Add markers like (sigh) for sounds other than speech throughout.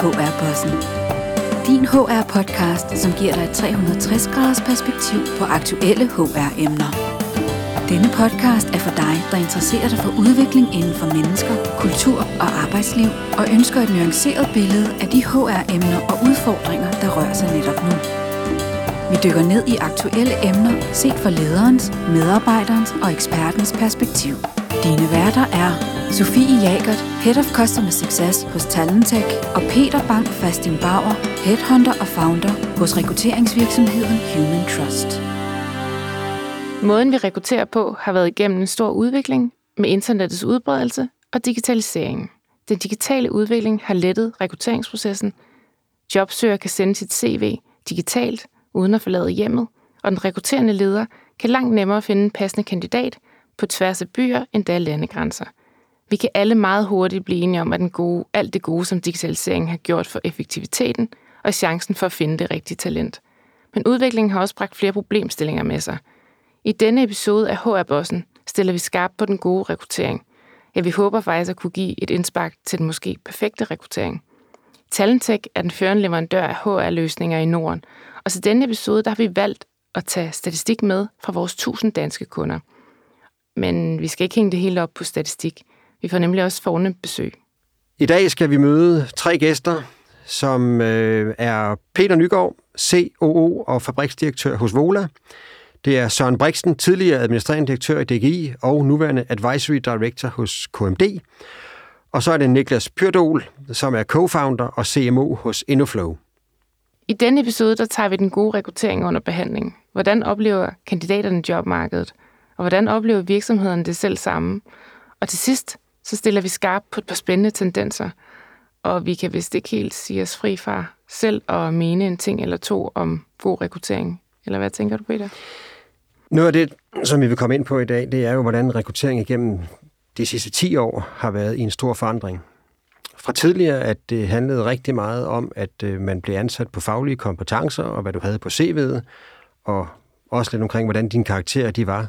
HR-bossen. Din HR-podcast, som giver dig et 360-graders perspektiv på aktuelle HR-emner. Denne podcast er for dig, der interesserer dig for udvikling inden for mennesker, kultur og arbejdsliv, og ønsker et nuanceret billede af de HR-emner og udfordringer, der rører sig netop nu. Vi dykker ned i aktuelle emner, set fra lederens, medarbejderens og ekspertens perspektiv. Dine værter er Sofie Jagert, Head of Customer Success hos Talentech, og Peter Bang Fasting Bauer, Headhunter og Founder hos rekrutteringsvirksomheden Human Trust. Måden vi rekrutterer på har været igennem en stor udvikling med internettets udbredelse og digitaliseringen. Den digitale udvikling har lettet rekrutteringsprocessen. Jobsøger kan sende sit CV digitalt uden at forlade hjemmet, og den rekrutterende leder kan langt nemmere finde en passende kandidat på tværs af byer endda landegrænser. Vi kan alle meget hurtigt blive enige om, at den gode, alt det gode, som digitaliseringen har gjort for effektiviteten og chancen for at finde det rigtige talent. Men udviklingen har også bragt flere problemstillinger med sig. I denne episode af HR-bossen stiller vi skarpt på den gode rekruttering. Ja, vi håber faktisk at kunne give et indspark til den måske perfekte rekruttering. Talentech er den førende leverandør af HR-løsninger i Norden, og til denne episode der har vi valgt at tage statistik med fra vores 1000 danske kunder. Men vi skal ikke hænge det hele op på statistik. Vi får nemlig også fornemt besøg. I dag skal vi møde tre gæster, som øh, er Peter Nygaard, COO og fabriksdirektør hos Vola. Det er Søren Brixen, tidligere administrerende direktør i DGI og nuværende advisory director hos KMD. Og så er det Niklas Pyrdol, som er co-founder og CMO hos InnoFlow. I denne episode der tager vi den gode rekruttering under behandling. Hvordan oplever kandidaterne jobmarkedet? Og hvordan oplever virksomhederne det selv samme? Og til sidst, så stiller vi skarp på et par spændende tendenser. Og vi kan vist ikke helt sige os fri fra selv at mene en ting eller to om god rekruttering. Eller hvad tænker du, Peter? Noget af det, som vi vil komme ind på i dag, det er jo, hvordan rekruttering igennem de sidste 10 år har været i en stor forandring. Fra tidligere, at det handlede rigtig meget om, at øh, man blev ansat på faglige kompetencer og hvad du havde på CV'et, og også lidt omkring, hvordan dine karakterer de var.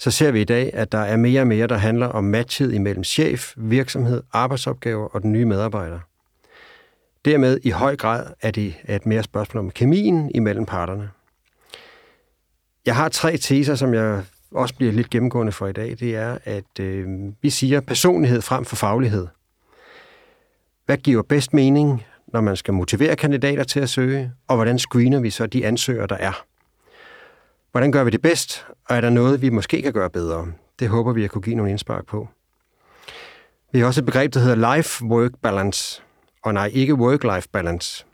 Så ser vi i dag, at der er mere og mere, der handler om matchet imellem chef, virksomhed, arbejdsopgaver og den nye medarbejder. Dermed i høj grad er det et mere spørgsmål om kemien imellem parterne. Jeg har tre teser, som jeg også bliver lidt gennemgående for i dag. Det er, at øh, vi siger personlighed frem for faglighed. Hvad giver bedst mening, når man skal motivere kandidater til at søge, og hvordan screener vi så de ansøgere, der er? Hvordan gør vi det bedst, og er der noget, vi måske kan gøre bedre? Det håber vi at kunne give nogle indspark på. Vi har også et begreb, der hedder life-work balance, og nej, ikke work-life balance.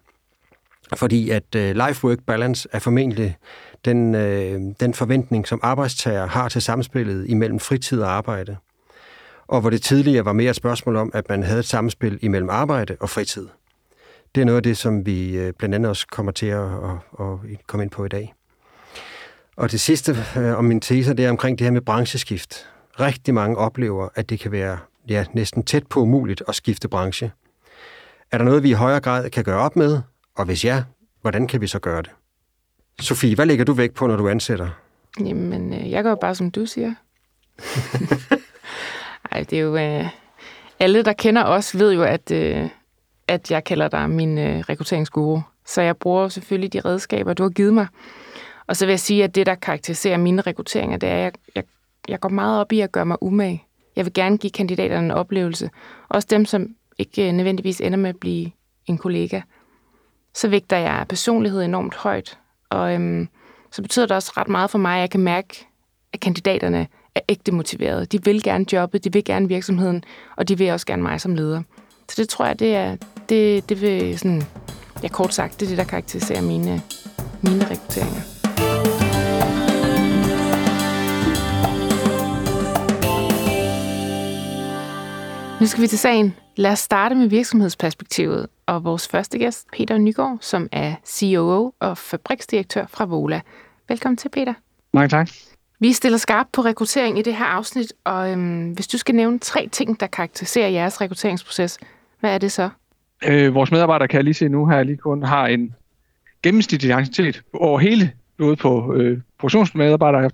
Fordi at øh, life-work balance er formentlig den, øh, den forventning, som arbejdstager har til samspillet imellem fritid og arbejde. Og hvor det tidligere var mere et spørgsmål om, at man havde et samspil imellem arbejde og fritid. Det er noget af det, som vi øh, blandt andet også kommer til at, at, at komme ind på i dag. Og det sidste øh, om min tese, det er omkring det her med brancheskift. Rigtig mange oplever, at det kan være ja, næsten tæt på umuligt at skifte branche. Er der noget, vi i højere grad kan gøre op med? Og hvis ja, hvordan kan vi så gøre det? Sofie, hvad lægger du væk på, når du ansætter? Jamen, øh, jeg gør bare, som du siger. (laughs) Ej, det er jo... Øh, alle, der kender os, ved jo, at, øh, at jeg kalder dig min øh, rekrutteringsguru. Så jeg bruger selvfølgelig de redskaber, du har givet mig. Og så vil jeg sige, at det, der karakteriserer mine rekrutteringer, det er, at jeg, jeg, jeg går meget op i at gøre mig umage. Jeg vil gerne give kandidaterne en oplevelse. Også dem, som ikke øh, nødvendigvis ender med at blive en kollega. Så vægter jeg personlighed enormt højt. Og øhm, så betyder det også ret meget for mig, at jeg kan mærke, at kandidaterne er ægte motiverede. De vil gerne jobbet, de vil gerne virksomheden, og de vil også gerne mig som leder. Så det tror jeg, det er, det, det vil sådan, ja kort sagt, det er det, der karakteriserer mine, mine rekrutteringer. Nu skal vi til sagen. Lad os starte med virksomhedsperspektivet og vores første gæst, Peter Nygaard, som er COO og fabriksdirektør fra Vola. Velkommen til, Peter. Mange tak. Vi stiller skarpt på rekruttering i det her afsnit, og øhm, hvis du skal nævne tre ting, der karakteriserer jeres rekrutteringsproces, hvad er det så? Øh, vores medarbejdere, kan jeg lige se nu her, lige kun har en gennemsnitlig identitet over hele, både på øh, produktionsmedarbejdere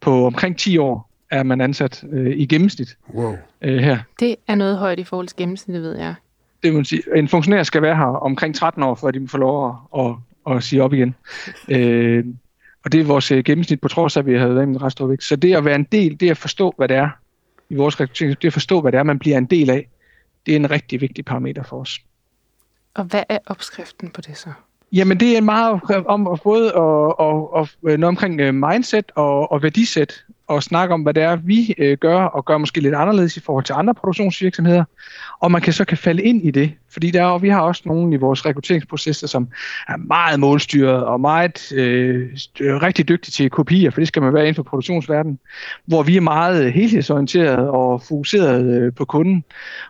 på omkring 10 år er man ansat øh, i gennemsnit wow. øh, her. Det er noget højt i forhold til gennemsnittet, ved jeg. det vil sige, en funktionær skal være her omkring 13 år, før de må få lov at, at, at sige op igen. (laughs) Øh, og det er vores øh, gennemsnit, på trods af, at vi har været med ret stor vægt. Så det at være en del, det at forstå, hvad det er i vores rekruttering, det at forstå, hvad det er, man bliver en del af, det er en rigtig vigtig parameter for os. Og hvad er opskriften på det så? Jamen det er meget om både at, at, at, at noget omkring øh, mindset og, og værdisæt, og snakke om, hvad det er, vi øh, gør, og gør måske lidt anderledes i forhold til andre produktionsvirksomheder, og man kan så kan falde ind i det, fordi der og vi har også nogle i vores rekrutteringsprocesser, som er meget målstyret og meget øh, rigtig dygtige til kopier, for det skal man være inden for produktionsverdenen, hvor vi er meget øh, helhedsorienteret og fokuseret øh, på kunden,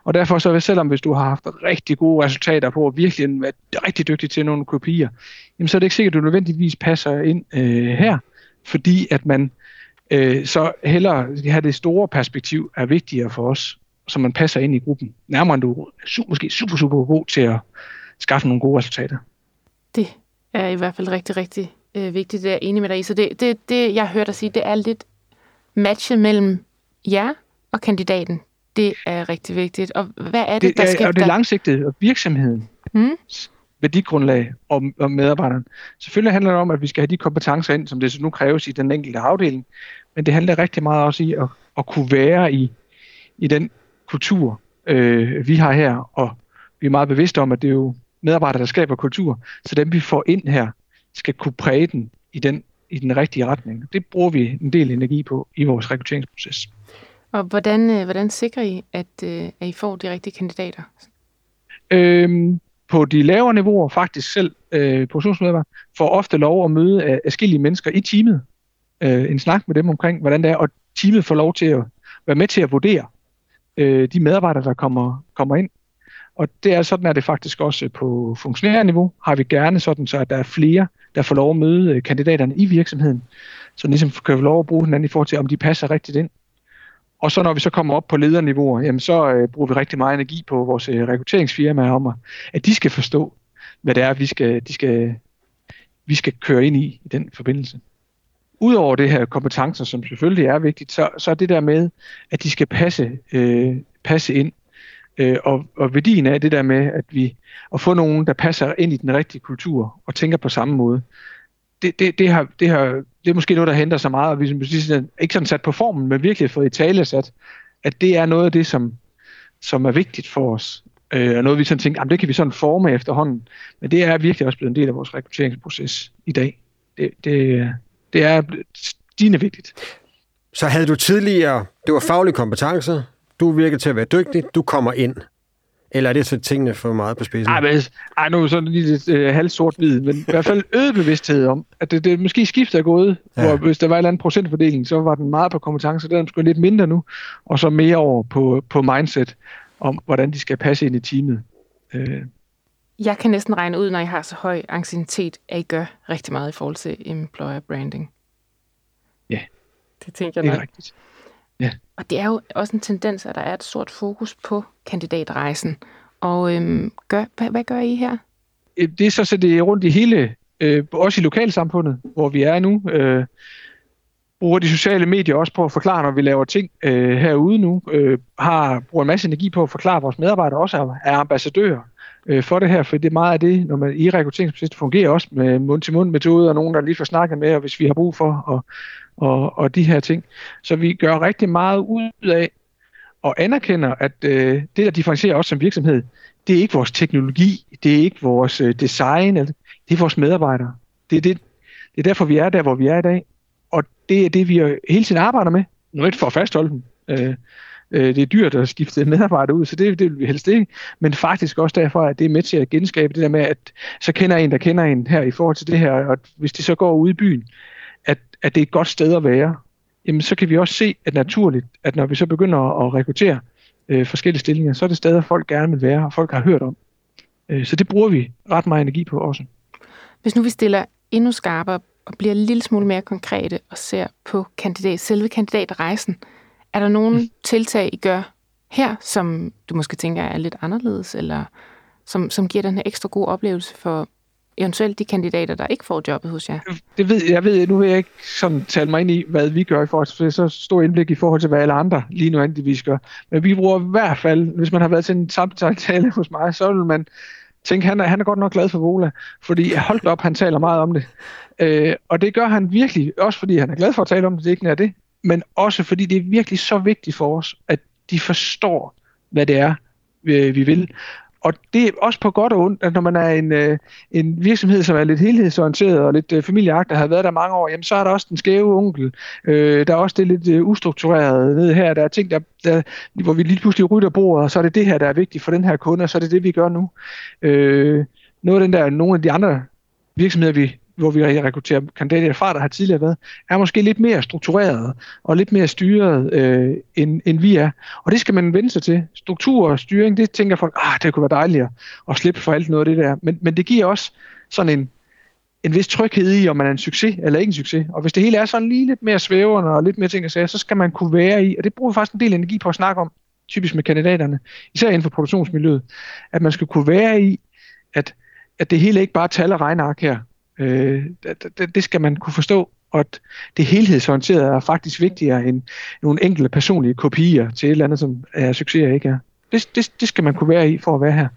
og derfor så selvom hvis du har haft rigtig gode resultater på at virkelig være rigtig dygtig til nogle kopier, jamen så er det ikke sikkert, at du nødvendigvis passer ind øh, her, fordi at man øh, så hellere have det store perspektiv er vigtigere for os, så man passer ind i gruppen. Nærmere end du er super, måske super, super god til at skaffe nogle gode resultater. Det er i hvert fald rigtig, rigtig øh, vigtigt. Det er jeg enig med dig i. Så det, det, det, jeg hørte dig sige, det er lidt matchet mellem jer og kandidaten. Det er rigtig vigtigt. Og hvad er det, det der skal... Og det er langsigtet, og virksomheden. Hmm? Værdigrundlag om, om medarbejderen. Selvfølgelig handler det om, at vi skal have de kompetencer ind, som det så nu kræves i den enkelte afdeling, men det handler rigtig meget også i at, at kunne være i, i den kultur, øh, vi har her, og vi er meget bevidste om, at det er jo medarbejdere, der skaber kultur, så dem vi får ind her, skal kunne præge den i den, i den rigtige retning. Det bruger vi en del energi på i vores rekrutteringsproces. Og hvordan, øh, hvordan sikrer I, at, øh, at I får de rigtige kandidater? Øhm, på de lavere niveauer, faktisk selv øh, produktionsmedlemmer, får ofte lov at møde øh, forskellige mennesker i teamet. Øh, en snak med dem omkring, hvordan det er, og teamet får lov til at være med til at vurdere øh, de medarbejdere, der kommer, kommer ind. Og det er sådan, at det faktisk også øh, på funktionærniveau har vi gerne sådan, så at der er flere, der får lov at møde øh, kandidaterne i virksomheden, så ligesom kan få lov at bruge hinanden i forhold til, om de passer rigtigt ind. Og så når vi så kommer op på lederniveau, jamen så øh, bruger vi rigtig meget energi på vores øh, rekrutteringsfirmaer om, at de skal forstå, hvad det er, vi skal, de skal, vi skal køre ind i i den forbindelse. Udover det her kompetencer, som selvfølgelig er vigtigt, så, så er det der med, at de skal passe, øh, passe ind. Øh, og, og værdien af det der med, at vi at få nogen, der passer ind i den rigtige kultur og tænker på samme måde, det, det, det, har, det, har, det er måske noget, der henter så meget, og vi er ikke sådan sat på formen, men virkelig fået i tale sat, at det er noget af det, som, som er vigtigt for os. Øh, og noget, vi sådan tænker, det kan vi sådan forme efterhånden. Men det er virkelig også blevet en del af vores rekrutteringsproces i dag. Det, det, det er stigende vigtigt. Så havde du tidligere, det var faglige kompetencer, du virkede til at være dygtig, du kommer ind. Eller er det så tingene for meget på spidsen? Ej, men, ej nu er sådan lige lidt øh, halvt sort-hvid, men i hvert fald øget bevidsthed om, at det, det måske skifter er gået, ja. hvor hvis der var en eller anden procentfordeling, så var den meget på kompetencer, den er måske lidt mindre nu, og så mere over på, på mindset om, hvordan de skal passe ind i teamet. Øh. Jeg kan næsten regne ud, når I har så høj anciennitet, at I gør rigtig meget i forhold til employer branding. Ja, det tænker jeg det er nok. rigtigt. Og det er jo også en tendens, at der er et stort fokus på kandidatrejsen. Og øhm, gør, hvad, hvad gør I her? Øh, det er så, så det er rundt i hele, øh, også i lokalsamfundet, hvor vi er nu. Øh, bruger de sociale medier også på at forklare, når vi laver ting øh, herude nu. Øh, har, bruger en masse energi på at forklare, at vores medarbejdere også er, er ambassadører øh, for det her, for det er meget af det, når man i rekrutteringsprocessen fungerer også med mund-til-mund metode, og nogen, der lige får snakket med, og hvis vi har brug for, og, og, og de her ting. Så vi gør rigtig meget ud af, og anerkender, at øh, det, der differentierer os som virksomhed, det er ikke vores teknologi, det er ikke vores øh, design, det er vores medarbejdere. Det er, det, det er derfor, vi er der, hvor vi er i dag. Og det er det, vi hele tiden arbejder med. Nu er for at fastholde dem. Øh, øh, det er dyrt at skifte medarbejdere ud, så det, det vil vi helst ikke. Men faktisk også derfor, at det er med til at genskabe det der med, at så kender en, der kender en her i forhold til det her, og hvis de så går ud i byen, at, det er et godt sted at være, jamen så kan vi også se, at naturligt, at når vi så begynder at rekruttere øh, forskellige stillinger, så er det steder, folk gerne vil være, og folk har hørt om. Øh, så det bruger vi ret meget energi på også. Hvis nu vi stiller endnu skarpere og bliver en lille smule mere konkrete og ser på kandidat, selve kandidatrejsen, er der nogle mm. tiltag, I gør her, som du måske tænker er lidt anderledes, eller som, som giver den her ekstra gode oplevelse for eventuelt de kandidater, der ikke får jobbet hos jer? Det ved, jeg ved, nu vil jeg ikke sådan tale mig ind i, hvad vi gør i forhold til så stor indblik i forhold til, hvad alle andre lige nu vi gør. Men vi bruger i hvert fald, hvis man har været til en samtale (laughs) hos mig, så vil man tænke, han er, han er godt nok glad for Vola, fordi holdt op, han taler meget om det. Øh, og det gør han virkelig, også fordi han er glad for at tale om det, det er ikke nær det, men også fordi det er virkelig så vigtigt for os, at de forstår, hvad det er, vi vil. Og det er også på godt og ondt, at når man er en, øh, en virksomhed, som er lidt helhedsorienteret og lidt øh, familieagt, der har været der mange år, jamen så er der også den skæve onkel. Øh, der er også det lidt øh, ustrukturerede ned her. Der er ting, der, der, hvor vi lige pludselig rytter bordet, og så er det det her, der er vigtigt for den her kunde, og så er det det, vi gør nu. Øh, noget af den der, nogle af de andre virksomheder, vi hvor vi rekrutterer kandidater fra, der har tidligere været, er måske lidt mere struktureret og lidt mere styret, øh, end, end vi er. Og det skal man vende sig til. Struktur og styring, det tænker folk, ah, det kunne være dejligere at slippe for alt noget af det der. Men, men det giver også sådan en, en vis tryghed i, om man er en succes eller ikke en succes. Og hvis det hele er sådan lige lidt mere svævende og lidt mere ting at sige, så skal man kunne være i, og det bruger vi faktisk en del energi på at snakke om, typisk med kandidaterne, især inden for produktionsmiljøet, at man skal kunne være i, at, at det hele ikke bare tal og regneark her, Øh, det, det skal man kunne forstå, og at det helhedsorienterede er faktisk vigtigere end nogle enkelte personlige kopier til et eller andet, som er succes ikke er. Det, det, det skal man kunne være i for at være her.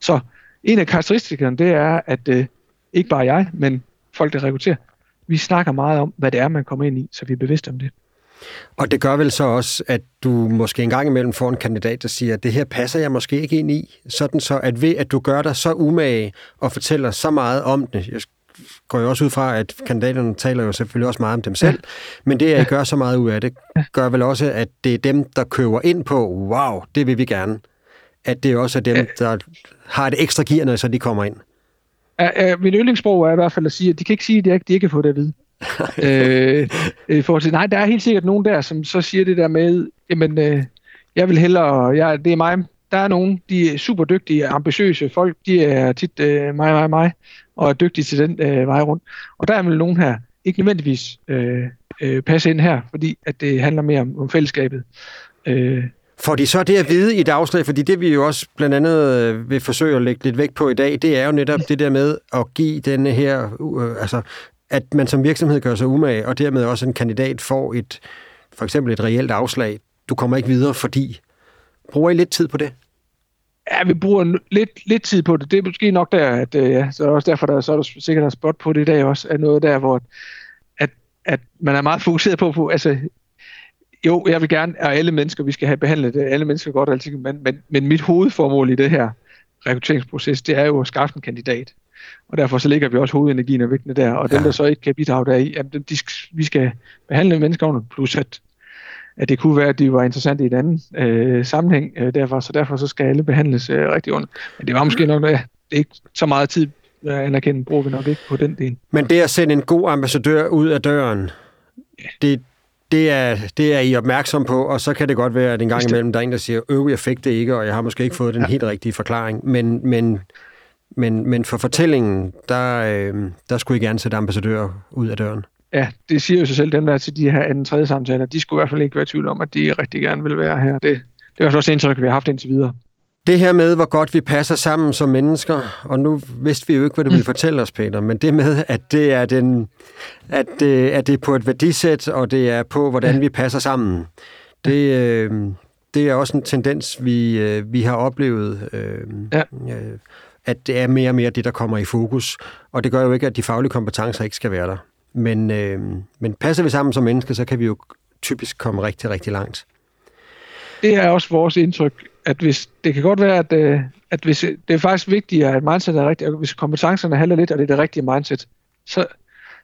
Så en af karakteristikkerne, det er, at øh, ikke bare jeg, men folk, der rekrutterer, vi snakker meget om, hvad det er, man kommer ind i, så vi er bevidste om det. Og det gør vel så også, at du måske en gang imellem får en kandidat, der siger, at det her passer jeg måske ikke ind i, sådan så at ved, at du gør dig så umage og fortæller så meget om det, jeg går jo også ud fra, at kandidaterne taler jo selvfølgelig også meget om dem selv, men det, at I gør så meget ud af det, gør vel også, at det er dem, der køber ind på, wow, det vil vi gerne. At det også er dem, der har et ekstra gear, når så de kommer ind. Min yndlingssprog er i hvert fald at sige, at de kan ikke sige, at de ikke, har fået det at vide. (laughs) øh, i forhold til, nej, der er helt sikkert nogen der, som så siger det der med, jamen, øh, jeg vil hellere, jeg, det er mig, der er nogen, de er super dygtige, ambitiøse folk, de er tit øh, mig, mig, mig, og er dygtige til den øh, vej rundt. Og der er vel nogen her, ikke nødvendigvis øh, øh, passe ind her, fordi at det handler mere om, om fællesskabet. Øh, Får de så det at vide i et afslag? Fordi det vi jo også blandt andet øh, vil forsøge at lægge lidt vægt på i dag, det er jo netop det der med at give denne her, øh, altså at man som virksomhed gør sig umage, og dermed også en kandidat får et, for eksempel et reelt afslag. Du kommer ikke videre, fordi... Bruger I lidt tid på det? Ja, vi bruger lidt, lidt tid på det. Det er måske nok der, at øh, ja, så er også derfor, der, så er der sikkert en spot på det i dag også, er noget der, hvor at, at man er meget fokuseret på, på altså, jo, jeg vil gerne, at alle mennesker, vi skal have behandlet det, alle mennesker godt, altid, men, men, men mit hovedformål i det her rekrutteringsproces, det er jo at skaffe en kandidat. Og derfor så ligger vi også hovedenergien og vægtene der, og ja. dem, der så ikke kan bidrage deri, jamen, de, vi skal behandle mennesker under, plus at at det kunne være, at de var interessante i en anden øh, sammenhæng. Øh, derfor, så derfor så skal alle behandles øh, rigtig ondt. Men det var måske nok, ja, det er ikke så meget tid at anerkende, bruger vi nok ikke på den del. Men det at sende en god ambassadør ud af døren, ja. det, det, er, det er I opmærksom på, og så kan det godt være, at en gang imellem der er en, der siger, øv, jeg fik det ikke, og jeg har måske ikke fået den ja. helt rigtige forklaring. Men, men, men, men for fortællingen, der, øh, der skulle I gerne sætte ambassadører ud af døren ja, det siger jo sig selv, dem der til de her anden tredje samtaler, de skulle i hvert fald ikke være i tvivl om, at de rigtig gerne vil være her. Det, det er også indtryk, vi har haft indtil videre. Det her med, hvor godt vi passer sammen som mennesker, og nu vidste vi jo ikke, hvad du ville fortælle os, Peter, men det med, at det er, den, at det, at det er på et værdisæt, og det er på, hvordan vi passer sammen, det, øh, det er også en tendens, vi, øh, vi har oplevet, øh, ja. øh, at det er mere og mere det, der kommer i fokus. Og det gør jo ikke, at de faglige kompetencer ikke skal være der. Men, øh, men passer vi sammen som mennesker, så kan vi jo typisk komme rigtig, rigtig langt. Det er også vores indtryk, at hvis det kan godt være, at, øh, at hvis det er faktisk vigtigere, at mindset er rigtigt, og hvis kompetencerne handler lidt, og det er det rigtige mindset, så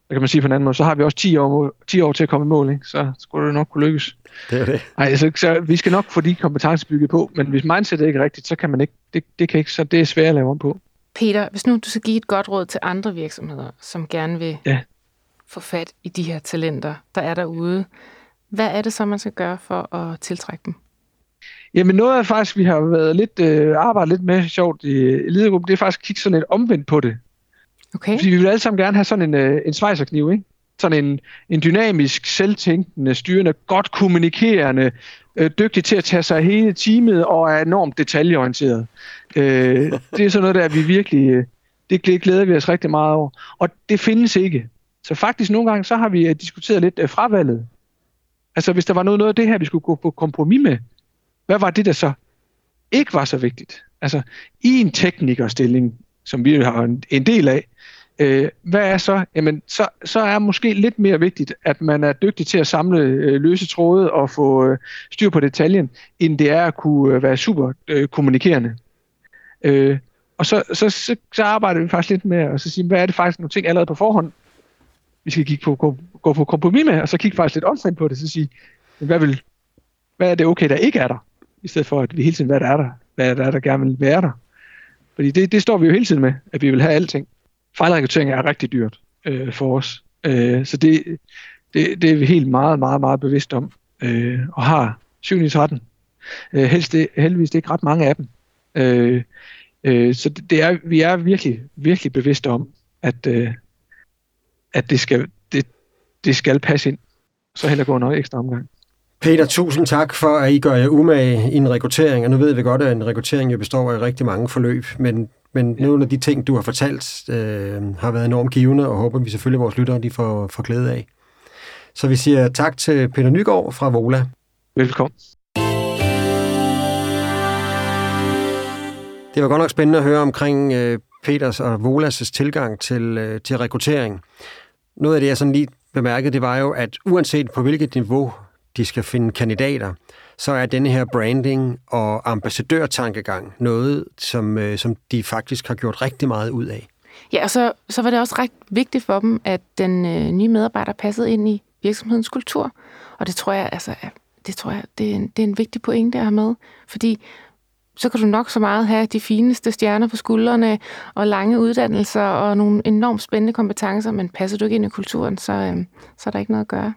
der kan man sige på en anden måde, så har vi også 10 år, 10 år til at komme i mål, ikke? så skulle det nok kunne lykkes. Det er det. Ej, så, så, vi skal nok få de kompetencer bygget på, men hvis mindset ikke er rigtigt, så kan man ikke, det, det kan ikke, så det er svært at lave om på. Peter, hvis nu du skal give et godt råd til andre virksomheder, som gerne vil ja få fat i de her talenter, der er derude. Hvad er det så, man skal gøre for at tiltrække dem? Jamen noget af faktisk, vi har været lidt, øh, arbejdet lidt med sjovt i, i ledergruppen, det er faktisk at kigge sådan lidt omvendt på det. Okay. Fordi vi vil alle sammen gerne have sådan en, øh, en svejserkniv, ikke? Sådan en, en dynamisk, selvtænkende, styrende, godt kommunikerende, øh, dygtig til at tage sig hele teamet og er enormt detaljeorienteret. Øh, det er sådan noget, der vi virkelig... Øh, Det glæder vi os rigtig meget over. Og det findes ikke. Så faktisk nogle gange, så har vi øh, diskuteret lidt øh, fravalget. Altså hvis der var noget, noget af det her, vi skulle gå på kompromis med, hvad var det, der så ikke var så vigtigt? Altså i en teknikerstilling, som vi har en, en del af, øh, hvad er så? Jamen, så, så er måske lidt mere vigtigt, at man er dygtig til at samle øh, løse tråde og få øh, styr på detaljen, end det er at kunne øh, være super øh, kommunikerende. Øh, og så, så, så, så arbejder vi faktisk lidt med at sige, hvad er det faktisk nogle ting allerede på forhånd, vi skal kigge på, gå, gå på kompromis med, og så kigge faktisk lidt omvendt på det, så sige, hvad, vil, hvad er det okay, der ikke er der, i stedet for at vi hele tiden, hvad der er der, hvad der er, der gerne vil være der. Fordi det, det står vi jo hele tiden med, at vi vil have alting. Fejlrekruttering er rigtig dyrt øh, for os. Øh, så det, det, det er vi helt meget, meget, meget bevidst om, øh, og har 7 i 13. Øh, helst det, heldigvis det er ikke ret mange af dem. Øh, øh, så det, det er, vi er virkelig, virkelig bevidste om, at, øh, at det skal, det, det skal passe ind. Så heller gå noget ekstra omgang. Peter, tusind tak for, at I gør jer umage i en rekruttering. Og nu ved vi godt, at en rekruttering jo består af rigtig mange forløb, men, men ja. nogle af de ting, du har fortalt, øh, har været enormt givende, og håber vi selvfølgelig, at vores lyttere de får, får glæde af. Så vi siger tak til Peter Nygaard fra Vola. Velkommen. Det var godt nok spændende at høre omkring øh, Peters og Volas' tilgang til, øh, til rekruttering. Noget af det, jeg sådan lige bemærkede, det var jo, at uanset på hvilket niveau de skal finde kandidater, så er denne her branding og ambassadørtankegang noget, som, øh, som de faktisk har gjort rigtig meget ud af. Ja, og så, så var det også ret vigtigt for dem, at den øh, nye medarbejder passede ind i virksomhedens kultur. Og det tror jeg, altså, det tror jeg, det er en, det er en vigtig pointe at have med. Fordi så kan du nok så meget have de fineste stjerner på skuldrene og lange uddannelser og nogle enormt spændende kompetencer, men passer du ikke ind i kulturen, så, øh, så er der ikke noget at gøre.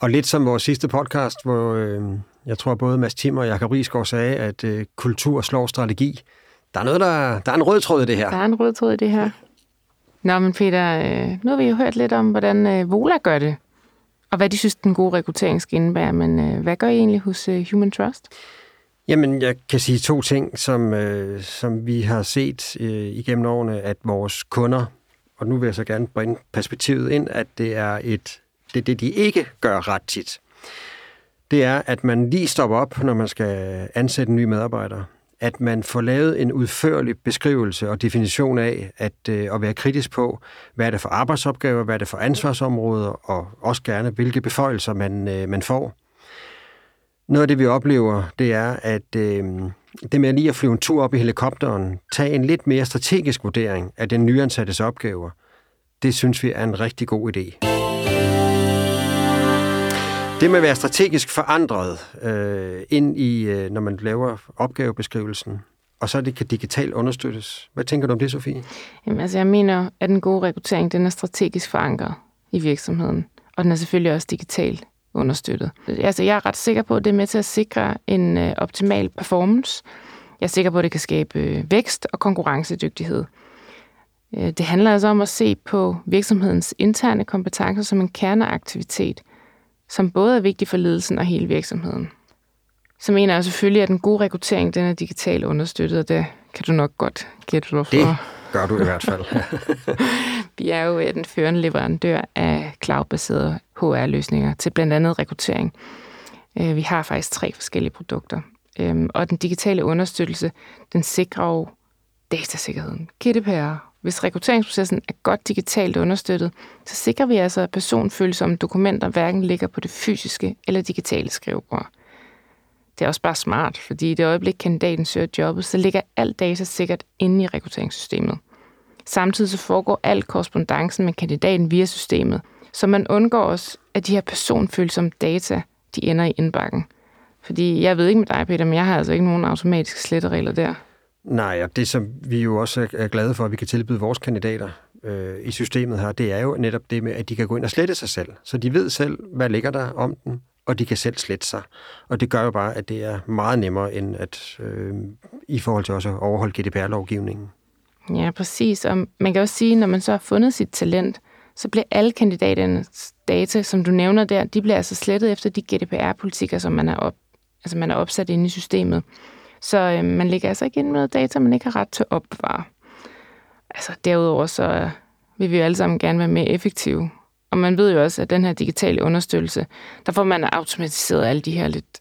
Og lidt som vores sidste podcast, hvor øh, jeg tror både Mads Tim og Jakob Riesgaard sagde, at øh, kultur slår strategi. Der er, noget, der, der er en rød tråd i det her. Der er en rød tråd i det her. Nå, men Peter, øh, nu har vi jo hørt lidt om, hvordan øh, Vola gør det, og hvad de synes, den gode rekruttering skal indebære. Men øh, hvad gør I egentlig hos øh, Human Trust? Jamen, jeg kan sige to ting, som, øh, som vi har set øh, igennem årene, at vores kunder, og nu vil jeg så gerne bringe perspektivet ind, at det er et det, det de ikke gør ret tit. Det er, at man lige stopper op, når man skal ansætte en ny medarbejder. At man får lavet en udførlig beskrivelse og definition af at, øh, at være kritisk på, hvad er det for arbejdsopgaver, hvad er det for ansvarsområder, og også gerne, hvilke beføjelser man, øh, man får noget af det, vi oplever, det er, at øh, det med lige at flyve en tur op i helikopteren, tage en lidt mere strategisk vurdering af den nyansattes opgaver, det synes vi er en rigtig god idé. Det med at være strategisk forandret øh, ind i, øh, når man laver opgavebeskrivelsen, og så det kan digitalt understøttes. Hvad tænker du om det, Sofie? Jamen, altså, jeg mener, at den gode rekruttering, den er strategisk forankret i virksomheden, og den er selvfølgelig også digital understøttet. Altså, jeg er ret sikker på, at det er med til at sikre en øh, optimal performance. Jeg er sikker på, at det kan skabe øh, vækst og konkurrencedygtighed. Øh, det handler altså om at se på virksomhedens interne kompetencer som en kerneaktivitet, som både er vigtig for ledelsen og hele virksomheden. Så mener jeg selvfølgelig, at den gode rekruttering den er digitalt understøttet, og det kan du nok godt gætte dig for. Det gør du i hvert fald. (laughs) Vi er jo øh, den førende leverandør af cloud-baserede HR-løsninger til blandt andet rekruttering. Øh, vi har faktisk tre forskellige produkter. Øhm, og den digitale understøttelse, den sikrer jo datasikkerheden, GDPR. Hvis rekrutteringsprocessen er godt digitalt understøttet, så sikrer vi altså, at personfølsomme dokumenter hverken ligger på det fysiske eller digitale skrivebord. Det er også bare smart, fordi i det øjeblik kandidaten søger jobbet, så ligger alt data sikkert inde i rekrutteringssystemet. Samtidig så foregår al korrespondancen med kandidaten via systemet, så man undgår også, at de her personfølsomme data, de ender i indbakken. Fordi jeg ved ikke med dig, Peter, men jeg har altså ikke nogen automatiske sletteregler der. Nej, og det som vi jo også er glade for, at vi kan tilbyde vores kandidater øh, i systemet her, det er jo netop det med, at de kan gå ind og slette sig selv. Så de ved selv, hvad ligger der om den, og de kan selv slette sig. Og det gør jo bare, at det er meget nemmere end at øh, i forhold til også at overholde GDPR-lovgivningen. Ja, præcis. Og man kan også sige, når man så har fundet sit talent, så bliver alle kandidaternes data, som du nævner der, de bliver altså slettet efter de GDPR-politikker, som man er, op, altså man er opsat inde i systemet. Så øh, man ligger altså ikke ind med noget data, man ikke har ret til at opbevare. altså, derudover så øh, vil vi jo alle sammen gerne være mere effektive. Og man ved jo også, at den her digitale understøttelse, der får man automatiseret alle de her lidt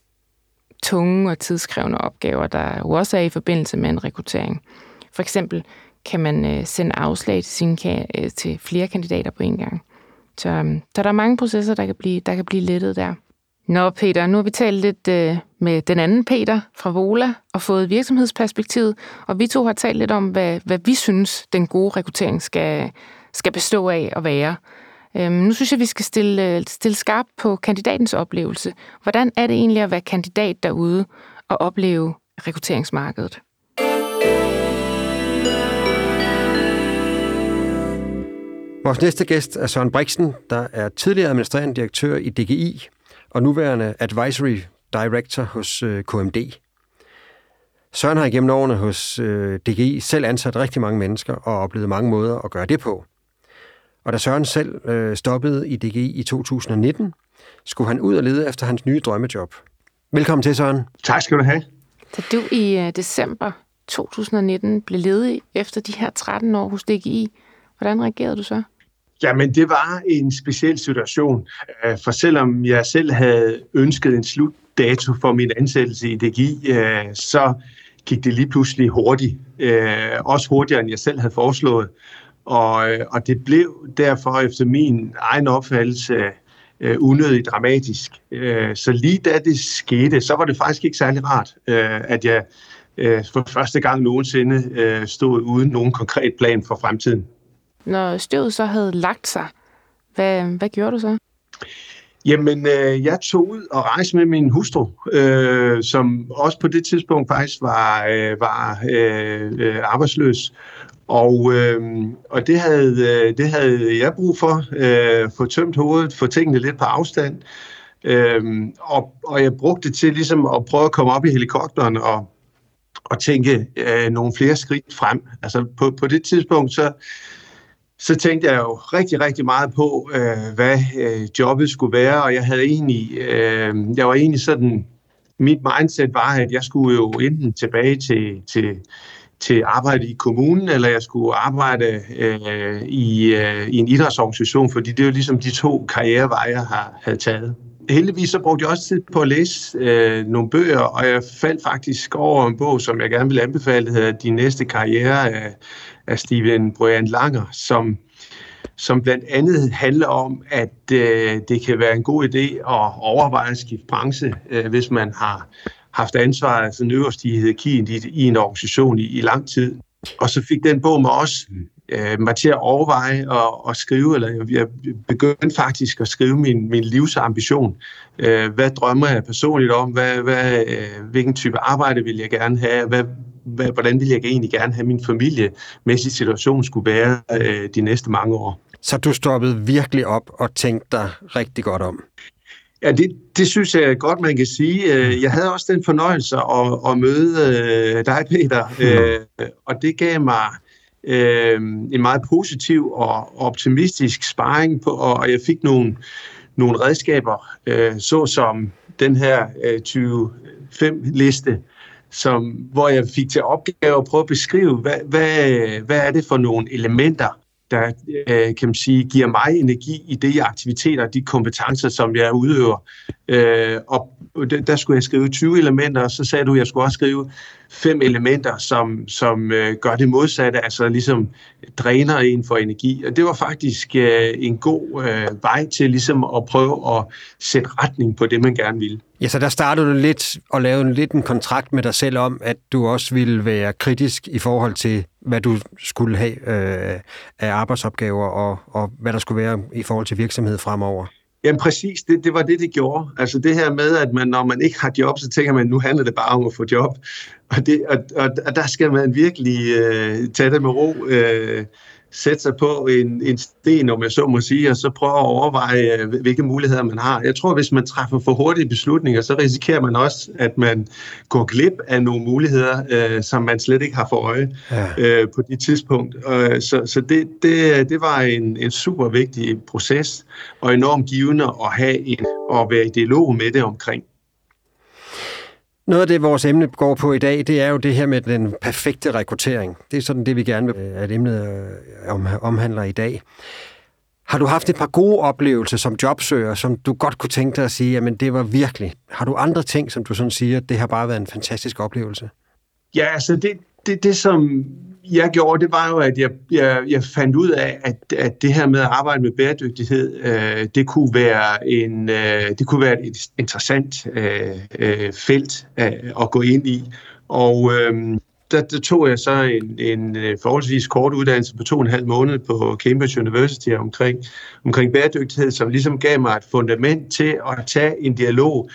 tunge og tidskrævende opgaver, der jo også er i forbindelse med en rekruttering. For eksempel kan man øh, sende afslag til, sine, øh, til flere kandidater på en gang. Så, øh, så der er mange processer, der kan blive, der kan blive lettet der. Nå, Peter, nu har vi talt lidt øh, med den anden Peter fra Vola og fået virksomhedsperspektivet, og vi to har talt lidt om, hvad, hvad vi synes, den gode rekruttering skal, skal bestå af at være. Øhm, nu synes jeg, vi skal stille, øh, stille skarp på kandidatens oplevelse. Hvordan er det egentlig at være kandidat derude og opleve rekrutteringsmarkedet? Vores næste gæst er Søren Brixen, der er tidligere administrerende direktør i DGI og nuværende Advisory Director hos øh, KMD. Søren har igennem årene hos øh, DGI selv ansat rigtig mange mennesker og oplevet mange måder at gøre det på. Og da Søren selv øh, stoppede i DGI i 2019, skulle han ud og lede efter hans nye drømmejob. Velkommen til, Søren. Tak skal du have. Da du i december 2019 blev ledig efter de her 13 år hos DGI, hvordan reagerede du så? Jamen, det var en speciel situation, øh, for selvom jeg selv havde ønsket en slutdato for min ansættelse i DGI, øh, så gik det lige pludselig hurtigt. Øh, også hurtigere, end jeg selv havde foreslået. Og, og det blev derfor efter min egen opfattelse unødigt dramatisk. Så lige da det skete, så var det faktisk ikke særlig rart, at jeg for første gang nogensinde stod uden nogen konkret plan for fremtiden. Når støvet så havde lagt sig, hvad, hvad gjorde du så? Jamen, øh, jeg tog ud og rejste med min hustru, øh, som også på det tidspunkt faktisk var, øh, var øh, øh arbejdsløs. Og, øh, og det, havde, øh, det havde jeg brug for, øh, få tømt hovedet, få tingene lidt på afstand. Øh, og, og jeg brugte det til ligesom at prøve at komme op i helikopteren og, og tænke øh, nogle flere skridt frem. Altså på, på det tidspunkt, så, så tænkte jeg jo rigtig, rigtig meget på, øh, hvad øh, jobbet skulle være, og jeg havde egentlig, øh, jeg var egentlig sådan, mit mindset var, at jeg skulle jo enten tilbage til, til, til arbejde i kommunen, eller jeg skulle arbejde øh, i, øh, i en idrætsorganisation, fordi det er jo ligesom de to karriereveje, jeg har, havde taget. Heldigvis så brugte jeg også tid på at læse øh, nogle bøger, og jeg faldt faktisk over en bog, som jeg gerne vil anbefale, der hedder De næste karriere af af Steven Brian Langer, som, som blandt andet handler om, at øh, det kan være en god idé at overveje at skifte branche, øh, hvis man har haft ansvaret altså øverst i hierarkien i, i en organisation i, i lang tid. Og så fik den bog mig også mm øh, mig til at overveje og, og skrive, eller jeg, begyndte faktisk at skrive min, min livsambition. Øh, hvad drømmer jeg personligt om? Hvad, hvad, øh, hvilken type arbejde vil jeg gerne have? Hvad, hvad, hvordan vil jeg egentlig gerne have min familiemæssige situation skulle være øh, de næste mange år? Så du stoppede virkelig op og tænkte dig rigtig godt om? Ja, det, det synes jeg godt, man kan sige. Øh, jeg havde også den fornøjelse at, at møde øh, dig, Peter, øh, og det gav mig øh, en meget positiv og optimistisk sparring på, og jeg fik nogle, nogle redskaber, øh, såsom den her øh, 25-liste, som, hvor jeg fik til opgave at prøve at beskrive, hvad, hvad, hvad er det for nogle elementer, der øh, kan man sige, giver mig energi i de aktiviteter, og de kompetencer, som jeg udøver. Øh, og der skulle jeg skrive 20 elementer, og så sagde du, at jeg skulle også skrive fem elementer, som, som øh, gør det modsatte, altså ligesom dræner en for energi. Og det var faktisk øh, en god øh, vej til ligesom at prøve at sætte retning på det, man gerne ville. Ja, så der startede du lidt og lavede en, lidt en kontrakt med dig selv om, at du også ville være kritisk i forhold til, hvad du skulle have øh, af arbejdsopgaver, og, og hvad der skulle være i forhold til virksomhed fremover. Jamen præcis, det, det var det, det gjorde. Altså det her med, at man, når man ikke har job, så tænker man, nu handler det bare om at få job. Og, det, og, og, og der skal man virkelig øh, tage det med ro. Øh, sætte sig på en, en sten, om jeg så må sige, og så prøve at overveje, øh, hvilke muligheder man har. Jeg tror, hvis man træffer for hurtige beslutninger, så risikerer man også, at man går glip af nogle muligheder, øh, som man slet ikke har for øje ja. øh, på det tidspunkt. Øh, så så det, det, det var en, en super vigtig proces, og enormt givende at have en, og være i dialog med det omkring. Noget af det, vores emne går på i dag, det er jo det her med den perfekte rekruttering. Det er sådan det, vi gerne vil, øh, at emnet øh, omhandler i dag. Har du haft et par gode oplevelser som jobsøger, som du godt kunne tænke dig at sige, jamen det var virkelig. Har du andre ting, som du sådan siger, det har bare været en fantastisk oplevelse? Ja, altså det, det, det som jeg gjorde, det var jo, at jeg, jeg, jeg fandt ud af, at, at det her med at arbejde med bæredygtighed, øh, det kunne være en, øh, det kunne være et interessant øh, øh felt øh, at gå ind i. Og øh, der, der tog jeg så en, en øh, forholdsvis kort uddannelse på to og en halv måned på Cambridge University omkring, omkring bæredygtighed, som ligesom gav mig et fundament til at tage en dialog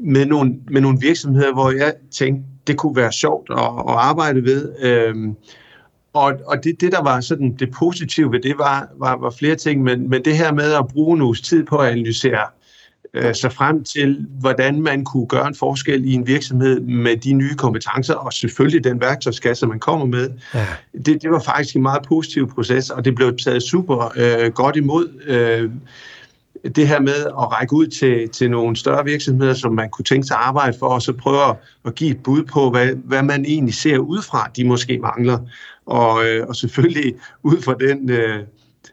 med nogle, med nogle virksomheder, hvor jeg tænkte, det kunne være sjovt at, at arbejde ved. Øhm, og og det, det, der var sådan det positive ved det, var, var, var flere ting, men, men det her med at bruge en uges tid på at analysere øh, sig frem til, hvordan man kunne gøre en forskel i en virksomhed med de nye kompetencer, og selvfølgelig den værktøjskasse, man kommer med. Ja. Det, det var faktisk en meget positiv proces, og det blev taget super øh, godt imod. Øh, det her med at række ud til, til nogle større virksomheder, som man kunne tænke sig at arbejde for, og så prøve at give et bud på, hvad, hvad man egentlig ser udefra, de måske mangler. Og, øh, og selvfølgelig (laughs) ud fra den... Øh,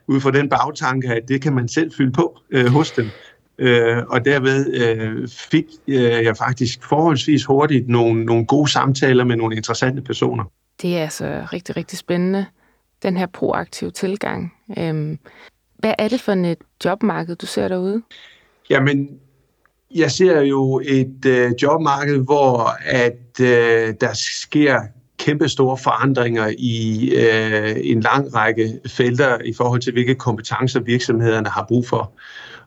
ud fra den bagtanke, at det kan man selv fylde på øh, hos dem. Øh, og derved øh, fik øh, jeg faktisk forholdsvis hurtigt nogle, nogle gode samtaler med nogle interessante personer. Det er altså rigtig, rigtig spændende, den her proaktive tilgang. Øhm, hvad er det for et øh, jobmarked, du ser derude? Jamen, jeg ser jo et øh, jobmarked, hvor at øh, der sker kæmpe store forandringer i øh, en lang række felter i forhold til, hvilke kompetencer virksomhederne har brug for.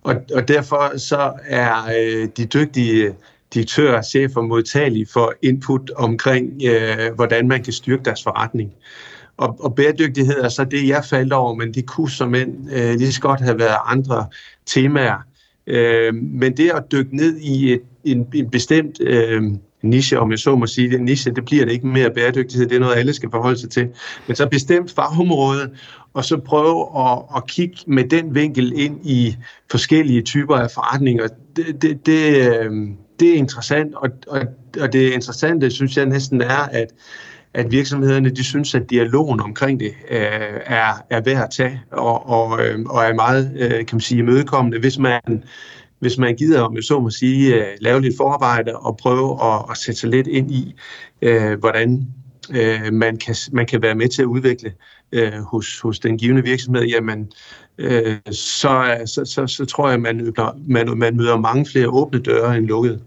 Og, og derfor så er øh, de dygtige direktører og chefer modtagelige for input omkring, øh, hvordan man kan styrke deres forretning. Og, og bæredygtighed er så det, jeg faldt over, men det kunne som end øh, lige så godt have været andre temaer. Øh, men det at dykke ned i et, en, en bestemt øh, niche, om jeg så må sige, det niche, det bliver det ikke mere bæredygtighed, det er noget, alle skal forholde sig til. Men så bestemt fagområde, og så prøve at, at kigge med den vinkel ind i forskellige typer af forretninger. Det, det, det, øh, det er interessant, og, og, og det interessante, synes jeg næsten er, at at virksomhederne de synes, at dialogen omkring det øh, er, er værd at tage, og, og, øh, og er meget øh, kan man sige, imødekommende, hvis man, hvis man gider, om jeg så må sige, øh, lave lidt forarbejde og prøve at, at sætte sig lidt ind i, øh, hvordan øh, man, kan, man kan være med til at udvikle øh, hos, hos den givende virksomhed, jamen, øh, så, så, så, så tror jeg, man, man, man møder mange flere åbne døre end lukkede.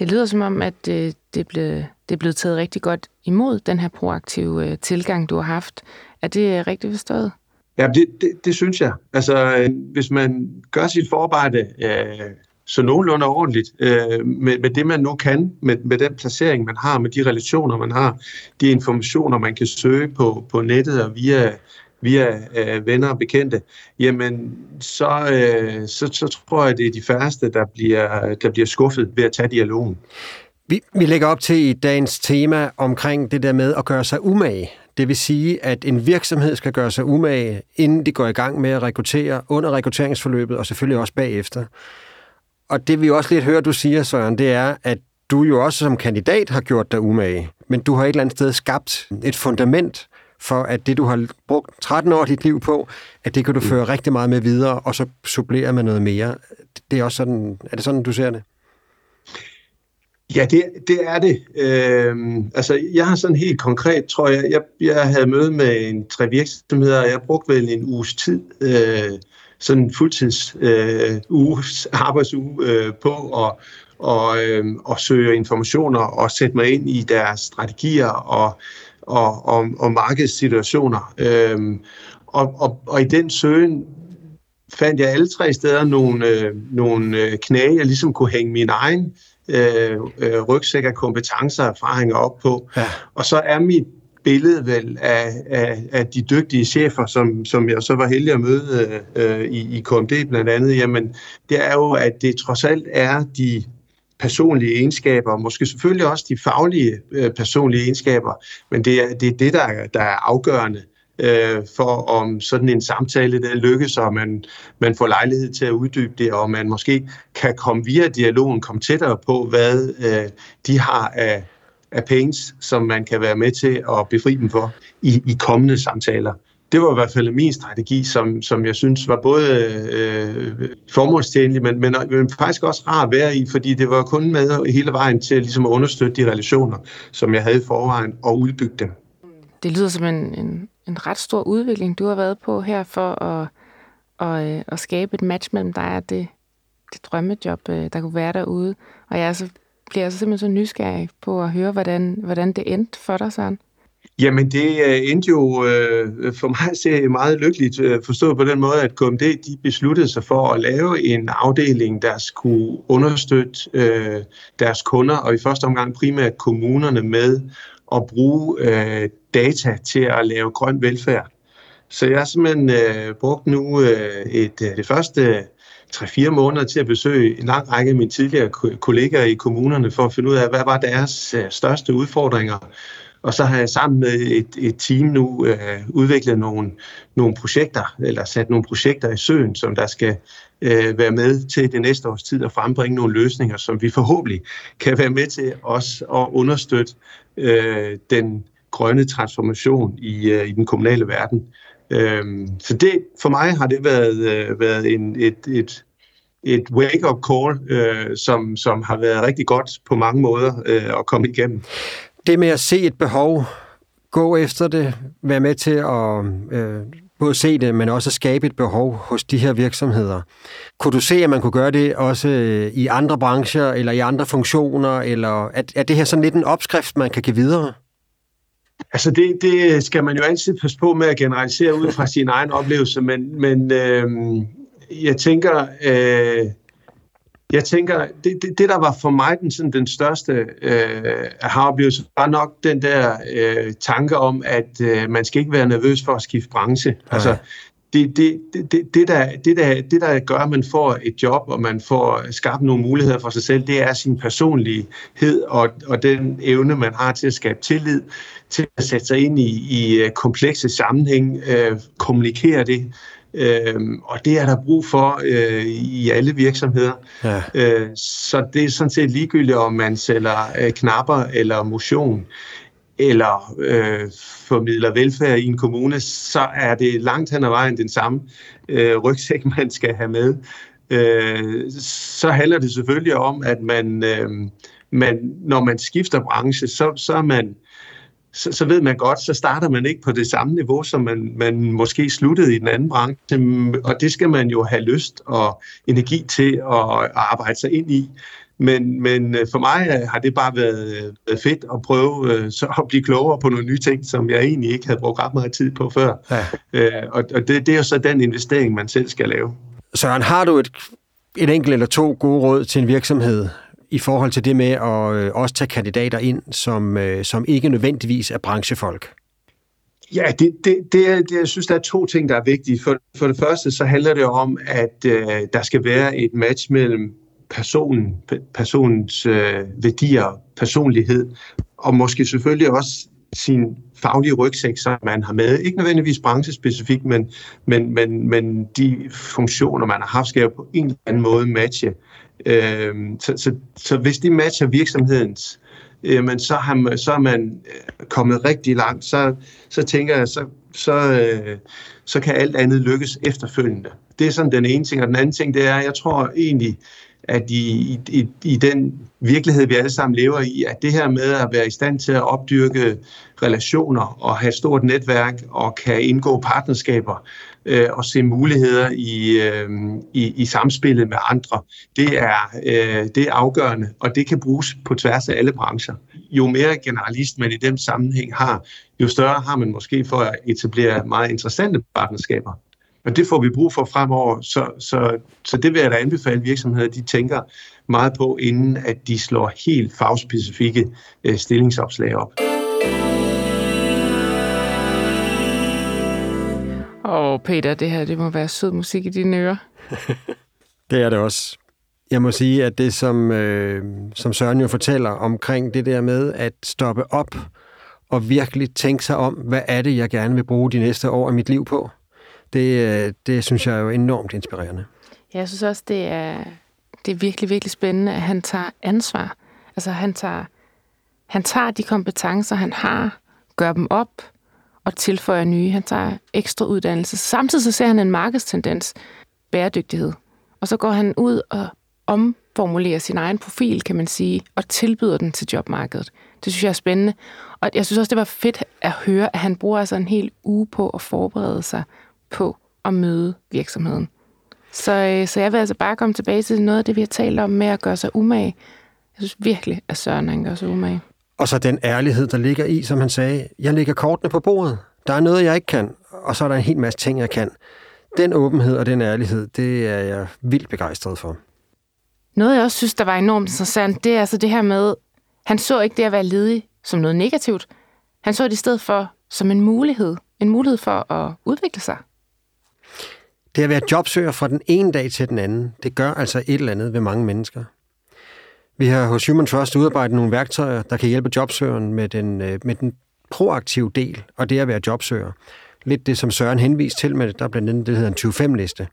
Det lyder som om, at øh, det, det, blev, det er blevet taget rigtig godt imod, den her proaktive øh, tilgang, du har haft. Er det øh, rigtigt forstået? Ja, det, det, det synes jeg. Altså, hvis man gør sit forarbejde øh, så nogenlunde ordentligt, øh, med, med det man nu kan, med, med den placering man har, med de relationer man har, de informationer man kan søge på, på nettet og via via øh, venner og bekendte, jamen så, øh, så, så tror jeg, det er de færreste, der bliver, der bliver skuffet ved at tage dialogen. Vi, vi lægger op til i dagens tema omkring det der med at gøre sig umage. Det vil sige, at en virksomhed skal gøre sig umage, inden de går i gang med at rekruttere, under rekrutteringsforløbet og selvfølgelig også bagefter. Og det vi også lidt hører, du siger, Søren, det er, at du jo også som kandidat har gjort dig umage, men du har et eller andet sted skabt et fundament for, at det, du har brugt 13 år af dit liv på, at det kan du føre rigtig meget med videre, og så supplere med noget mere. Det er også sådan, er det sådan, du ser det? Ja, det, det er det. Øhm, altså, jeg har sådan helt konkret, tror jeg, jeg, jeg havde møde med en tre virksomheder, og jeg brugte vel en uges tid, øh, sådan en fuldtids øh, uges (laughs) arbejdsuge øh, på at og, øh, og søge informationer og sætte mig ind i deres strategier og og, og, og markedssituationer. Øhm, og, og, og i den søgen fandt jeg alle tre steder nogle, øh, nogle øh, knæ, jeg ligesom kunne hænge min egen øh, øh, rygsæk af kompetencer og erfaringer op på. Ja. Og så er mit billede vel af, af, af de dygtige chefer, som, som jeg så var heldig at møde øh, i, i KMD blandt andet, jamen det er jo, at det trods alt er de personlige egenskaber, måske selvfølgelig også de faglige øh, personlige egenskaber, men det er det, er det der, der er afgørende øh, for om sådan en samtale der lykkes, og man, man får lejlighed til at uddybe det, og man måske kan komme via dialogen, komme tættere på, hvad øh, de har af, af pains, som man kan være med til at befri dem for i, i kommende samtaler det var i hvert fald min strategi, som, som jeg synes var både øh, formålstjenlig, men, men, men faktisk også rar at være i, fordi det var kun med hele vejen til ligesom at understøtte de relationer, som jeg havde i forvejen, og udbygge dem. Det lyder som en, en, en ret stor udvikling, du har været på her for at, at, øh, at skabe et match mellem dig og det, det drømmejob, øh, der kunne være derude. Og jeg er så, bliver så simpelthen så nysgerrig på at høre, hvordan, hvordan det endte for dig, sådan. Jamen det øh, endte jo øh, for mig ser meget lykkeligt øh, forstået på den måde, at KMD de besluttede sig for at lave en afdeling, der skulle understøtte øh, deres kunder, og i første omgang primært kommunerne med at bruge øh, data til at lave grøn velfærd. Så jeg har simpelthen øh, brugt nu øh, et, øh, det første øh, 3-4 måneder til at besøge en lang række af mine tidligere kollegaer i kommunerne for at finde ud af, hvad var deres øh, største udfordringer og så har jeg sammen med et, et team nu øh, udviklet nogle, nogle projekter, eller sat nogle projekter i søen, som der skal øh, være med til det næste års tid at frembringe nogle løsninger, som vi forhåbentlig kan være med til også at understøtte øh, den grønne transformation i, øh, i den kommunale verden. Øh, så det, for mig har det været, øh, været en, et, et, et wake-up call, øh, som, som har været rigtig godt på mange måder øh, at komme igennem det med at se et behov, gå efter det, være med til at øh, både se det, men også skabe et behov hos de her virksomheder. Kunne du se, at man kunne gøre det også øh, i andre brancher, eller i andre funktioner, eller er, er det her sådan lidt en opskrift, man kan give videre? Altså det, det skal man jo altid passe på med at generalisere ud fra (laughs) sin egen oplevelse, men, men øh, jeg tænker, øh, jeg tænker, det, det, det der var for mig den, sådan, den største øh, aha-oplevelse, var nok den der øh, tanke om, at øh, man skal ikke være nervøs for at skifte branche. Nej. Altså, det, det, det, det, der, det, der, det, der gør, at man får et job, og man får skabt nogle muligheder for sig selv, det er sin personlighed og, og den evne, man har til at skabe tillid, til at sætte sig ind i, i øh, komplekse sammenhæng, øh, kommunikere det, Øhm, og det er der brug for øh, i alle virksomheder. Ja. Øh, så det er sådan set ligegyldigt, om man sælger øh, knapper eller motion, eller øh, formidler velfærd i en kommune, så er det langt hen ad vejen den samme øh, rygsæk, (laughs) man skal have med. Øh, så handler det selvfølgelig om, at man, øh, man når man skifter branche, så, så er man så, så ved man godt, så starter man ikke på det samme niveau, som man, man måske sluttede i den anden branche, og det skal man jo have lyst og energi til at arbejde sig ind i. Men, men øh, for mig øh, har det bare været, været fedt at prøve øh, så at blive klogere på nogle nye ting, som jeg egentlig ikke havde brugt ret meget tid på før. Ja. og og det, det er jo så den investering, man selv skal lave. Søren, har du et, et enkelt eller to gode råd til en virksomhed, i forhold til det med at øh, også tage kandidater ind, som, øh, som ikke nødvendigvis er branchefolk? Ja, det, det, det, det, jeg synes, der er to ting, der er vigtige. For, for det første, så handler det om, at øh, der skal være et match mellem personen, personens øh, værdier, personlighed, og måske selvfølgelig også sin faglige rygsæk, som man har med. Ikke nødvendigvis branchespecifikt, men, men, men, men de funktioner, man har haft, skal jo på en eller anden måde matche Øh, så, så, så hvis det matcher virksomhedens, øh, men så, har man, så er man øh, kommet rigtig langt, så, så tænker jeg, så, så, øh, så kan alt andet lykkes efterfølgende. Det er sådan den ene ting, og den anden ting, det er, jeg tror egentlig, at i, i, i den virkelighed, vi alle sammen lever i, at det her med at være i stand til at opdyrke relationer og have stort netværk og kan indgå partnerskaber, øh, og se muligheder i, øh, i, i samspillet med andre. Det er, øh, det er afgørende, og det kan bruges på tværs af alle brancher. Jo mere generalist man i den sammenhæng har, jo større har man måske for at etablere meget interessante partnerskaber. Og det får vi brug for fremover, så, så, så det vil jeg da anbefale virksomheder, de tænker meget på, inden at de slår helt fagspecifikke øh, stillingsopslag op. Og Peter, det her det må være sød musik i dine ører. (laughs) det er det også. Jeg må sige, at det, som, øh, som Søren jo fortæller omkring det der med at stoppe op og virkelig tænke sig om, hvad er det, jeg gerne vil bruge de næste år af mit liv på. Det, øh, det synes jeg er jo enormt inspirerende. Ja, jeg synes også, det er, det er virkelig, virkelig spændende, at han tager ansvar. Altså han tager, han tager de kompetencer, han har, gør dem op og tilføjer nye. Han tager ekstra uddannelse. Samtidig så ser han en markedstendens, bæredygtighed. Og så går han ud og omformulerer sin egen profil, kan man sige, og tilbyder den til jobmarkedet. Det synes jeg er spændende. Og jeg synes også, det var fedt at høre, at han bruger altså en hel uge på at forberede sig på at møde virksomheden. Så, øh, så jeg vil altså bare komme tilbage til noget af det, vi har talt om med at gøre sig umage. Jeg synes virkelig, at Søren han gør sig umage. Og så den ærlighed, der ligger i, som han sagde, jeg lægger kortene på bordet. Der er noget, jeg ikke kan, og så er der en hel masse ting, jeg kan. Den åbenhed og den ærlighed, det er jeg vildt begejstret for. Noget, jeg også synes, der var enormt interessant, det er altså det her med, han så ikke det at være ledig som noget negativt. Han så det i stedet for som en mulighed. En mulighed for at udvikle sig. Det at være jobsøger fra den ene dag til den anden, det gør altså et eller andet ved mange mennesker. Vi har hos Human Trust udarbejdet nogle værktøjer, der kan hjælpe jobsøgeren med den, øh, med den proaktive del, og det at være jobsøger. Lidt det, som Søren henviste til med, der er blandt andet det, der hedder en 25-liste.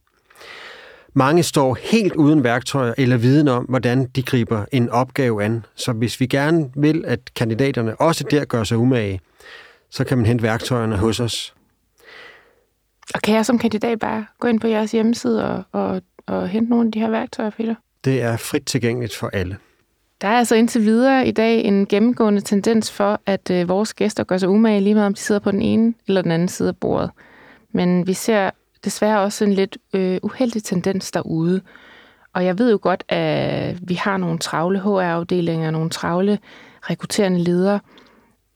Mange står helt uden værktøjer eller viden om, hvordan de griber en opgave an. Så hvis vi gerne vil, at kandidaterne også der gør sig umage, så kan man hente værktøjerne hos os. Og kan jeg som kandidat bare gå ind på jeres hjemmeside og, og, og hente nogle af de her værktøjer, Peter? Det er frit tilgængeligt for alle. Der er altså indtil videre i dag en gennemgående tendens for, at øh, vores gæster gør sig umage lige meget om de sidder på den ene eller den anden side af bordet. Men vi ser desværre også en lidt øh, uheldig tendens derude. Og jeg ved jo godt, at vi har nogle travle HR-afdelinger, nogle travle rekrutterende ledere,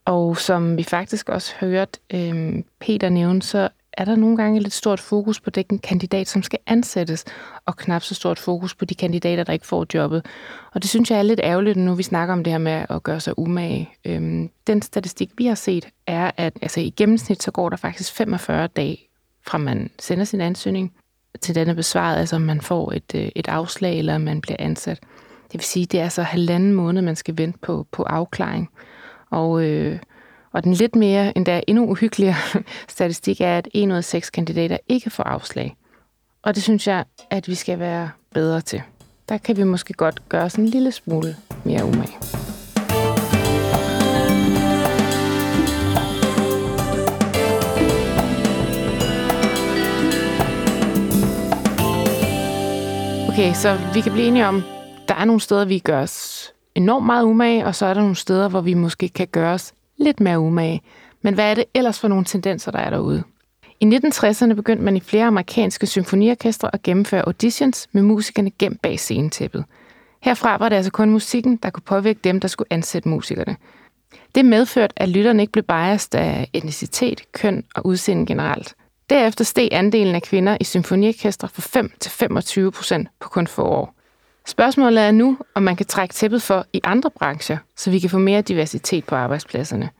og som vi faktisk også hørt øh, Peter nævne, så er der nogle gange lidt stort fokus på den kandidat, som skal ansættes, og knap så stort fokus på de kandidater, der ikke får jobbet. Og det synes jeg er lidt ærgerligt, nu vi snakker om det her med at gøre sig umage. Øhm, den statistik, vi har set, er, at altså, i gennemsnit så går der faktisk 45 dage, fra man sender sin ansøgning, til den er besvaret, altså om man får et, øh, et afslag, eller man bliver ansat. Det vil sige, det er altså halvanden måned, man skal vente på, på afklaring. Og øh, og den lidt mere, endda endnu uhyggeligere (laughs) statistik er, at en ud af seks kandidater ikke får afslag. Og det synes jeg, at vi skal være bedre til. Der kan vi måske godt gøre sådan en lille smule mere umage. Okay, så vi kan blive enige om, der er nogle steder, vi gør os enormt meget umage, og så er der nogle steder, hvor vi måske kan gøre os lidt mere umage. Men hvad er det ellers for nogle tendenser, der er derude? I 1960'erne begyndte man i flere amerikanske symfoniorkestre at gennemføre auditions med musikerne gemt bag scenetæppet. Herfra var det altså kun musikken, der kunne påvirke dem, der skulle ansætte musikerne. Det medførte, at lytterne ikke blev biased af etnicitet, køn og udseende generelt. Derefter steg andelen af kvinder i symfoniorkestre fra 5 til 25 procent på kun få år. Spørgsmålet er nu, om man kan trække tæppet for i andre brancher, så vi kan få mere diversitet på arbejdspladserne.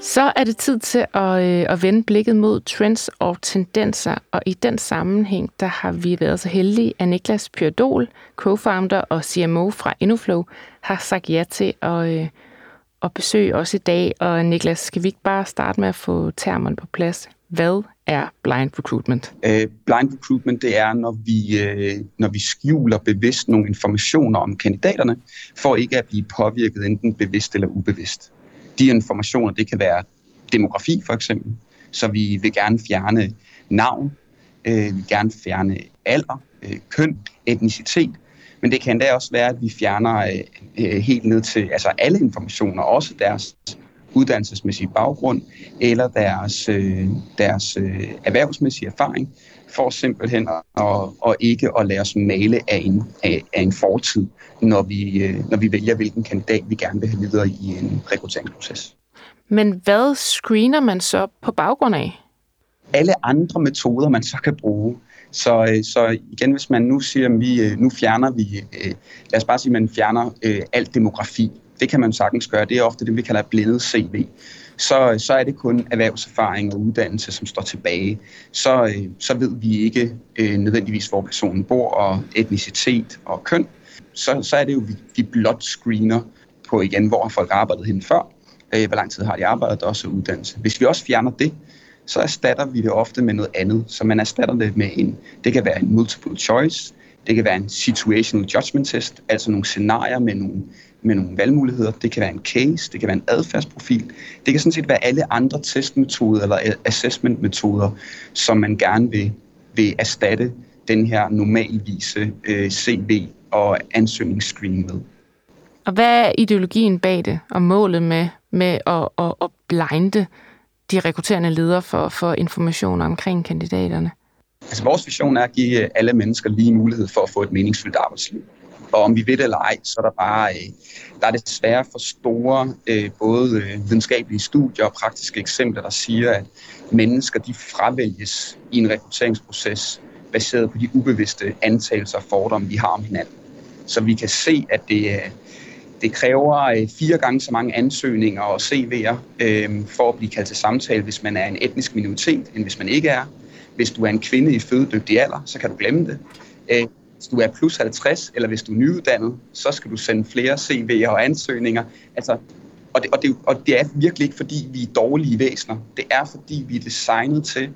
Så er det tid til at, øh, at vende blikket mod trends og tendenser, og i den sammenhæng, der har vi været så heldige, at Niklas Pyrdol, co-founder og CMO fra Innoflow, har sagt ja til at, øh, at besøge os i dag. Og Niklas, skal vi ikke bare starte med at få termerne på plads? Hvad er blind recruitment? Uh, blind recruitment, det er, når vi, uh, når vi skjuler bevidst nogle informationer om kandidaterne, for ikke at blive påvirket enten bevidst eller ubevidst. De informationer, det kan være demografi for eksempel, så vi vil gerne fjerne navn, uh, vi vil gerne fjerne alder, uh, køn, etnicitet, men det kan endda også være, at vi fjerner uh, helt ned til altså alle informationer, også deres uddannelsesmæssige baggrund eller deres, øh, deres øh, erhvervsmæssige erfaring, for simpelthen at, at ikke at lade os male af en, af, af en fortid, når vi, øh, når vi vælger, hvilken kandidat vi gerne vil have videre i en rekrutteringsproces. Men hvad screener man så på baggrund af? Alle andre metoder, man så kan bruge. Så, øh, så igen, hvis man nu siger, at vi, øh, nu fjerner vi, øh, lad os bare sige, at man fjerner alt demografi, det kan man sagtens gøre. Det er ofte det, vi kalder blindet CV. Så, så er det kun erhvervserfaring og uddannelse, som står tilbage. Så, øh, så ved vi ikke øh, nødvendigvis, hvor personen bor, og etnicitet og køn. Så, så er det jo, vi, vi blot screener på igen, hvor har folk arbejdet henne før, øh, hvor lang tid har de arbejdet, og også uddannelse. Hvis vi også fjerner det, så erstatter vi det ofte med noget andet. Så man erstatter det med en, det kan være en multiple choice, det kan være en situational judgment test, altså nogle scenarier med nogle, med nogle valgmuligheder. Det kan være en case, det kan være en adfærdsprofil. Det kan sådan set være alle andre testmetoder eller assessmentmetoder, som man gerne vil, vil erstatte den her normalvise øh, CV og ansøgningsscreen med. Og hvad er ideologien bag det, og målet med, med at, at, at blinde de rekrutterende ledere for, for information omkring kandidaterne? Altså vores vision er at give alle mennesker lige mulighed for at få et meningsfyldt arbejdsliv. Og om vi ved det eller ej, så er der bare øh, der er desværre for store øh, både øh, videnskabelige studier og praktiske eksempler, der siger, at mennesker de fravælges i en rekrutteringsproces baseret på de ubevidste antagelser og fordomme, vi har om hinanden. Så vi kan se, at det, øh, det kræver øh, fire gange så mange ansøgninger og CV'er øh, for at blive kaldt til samtale, hvis man er en etnisk minoritet, end hvis man ikke er. Hvis du er en kvinde i fødedygtig alder, så kan du glemme det. Øh, hvis du er plus 50, eller hvis du er nyuddannet, så skal du sende flere CV'er og ansøgninger. Altså, og, det, og, det, og det er virkelig ikke, fordi vi er dårlige væsener. Det er, fordi vi er designet til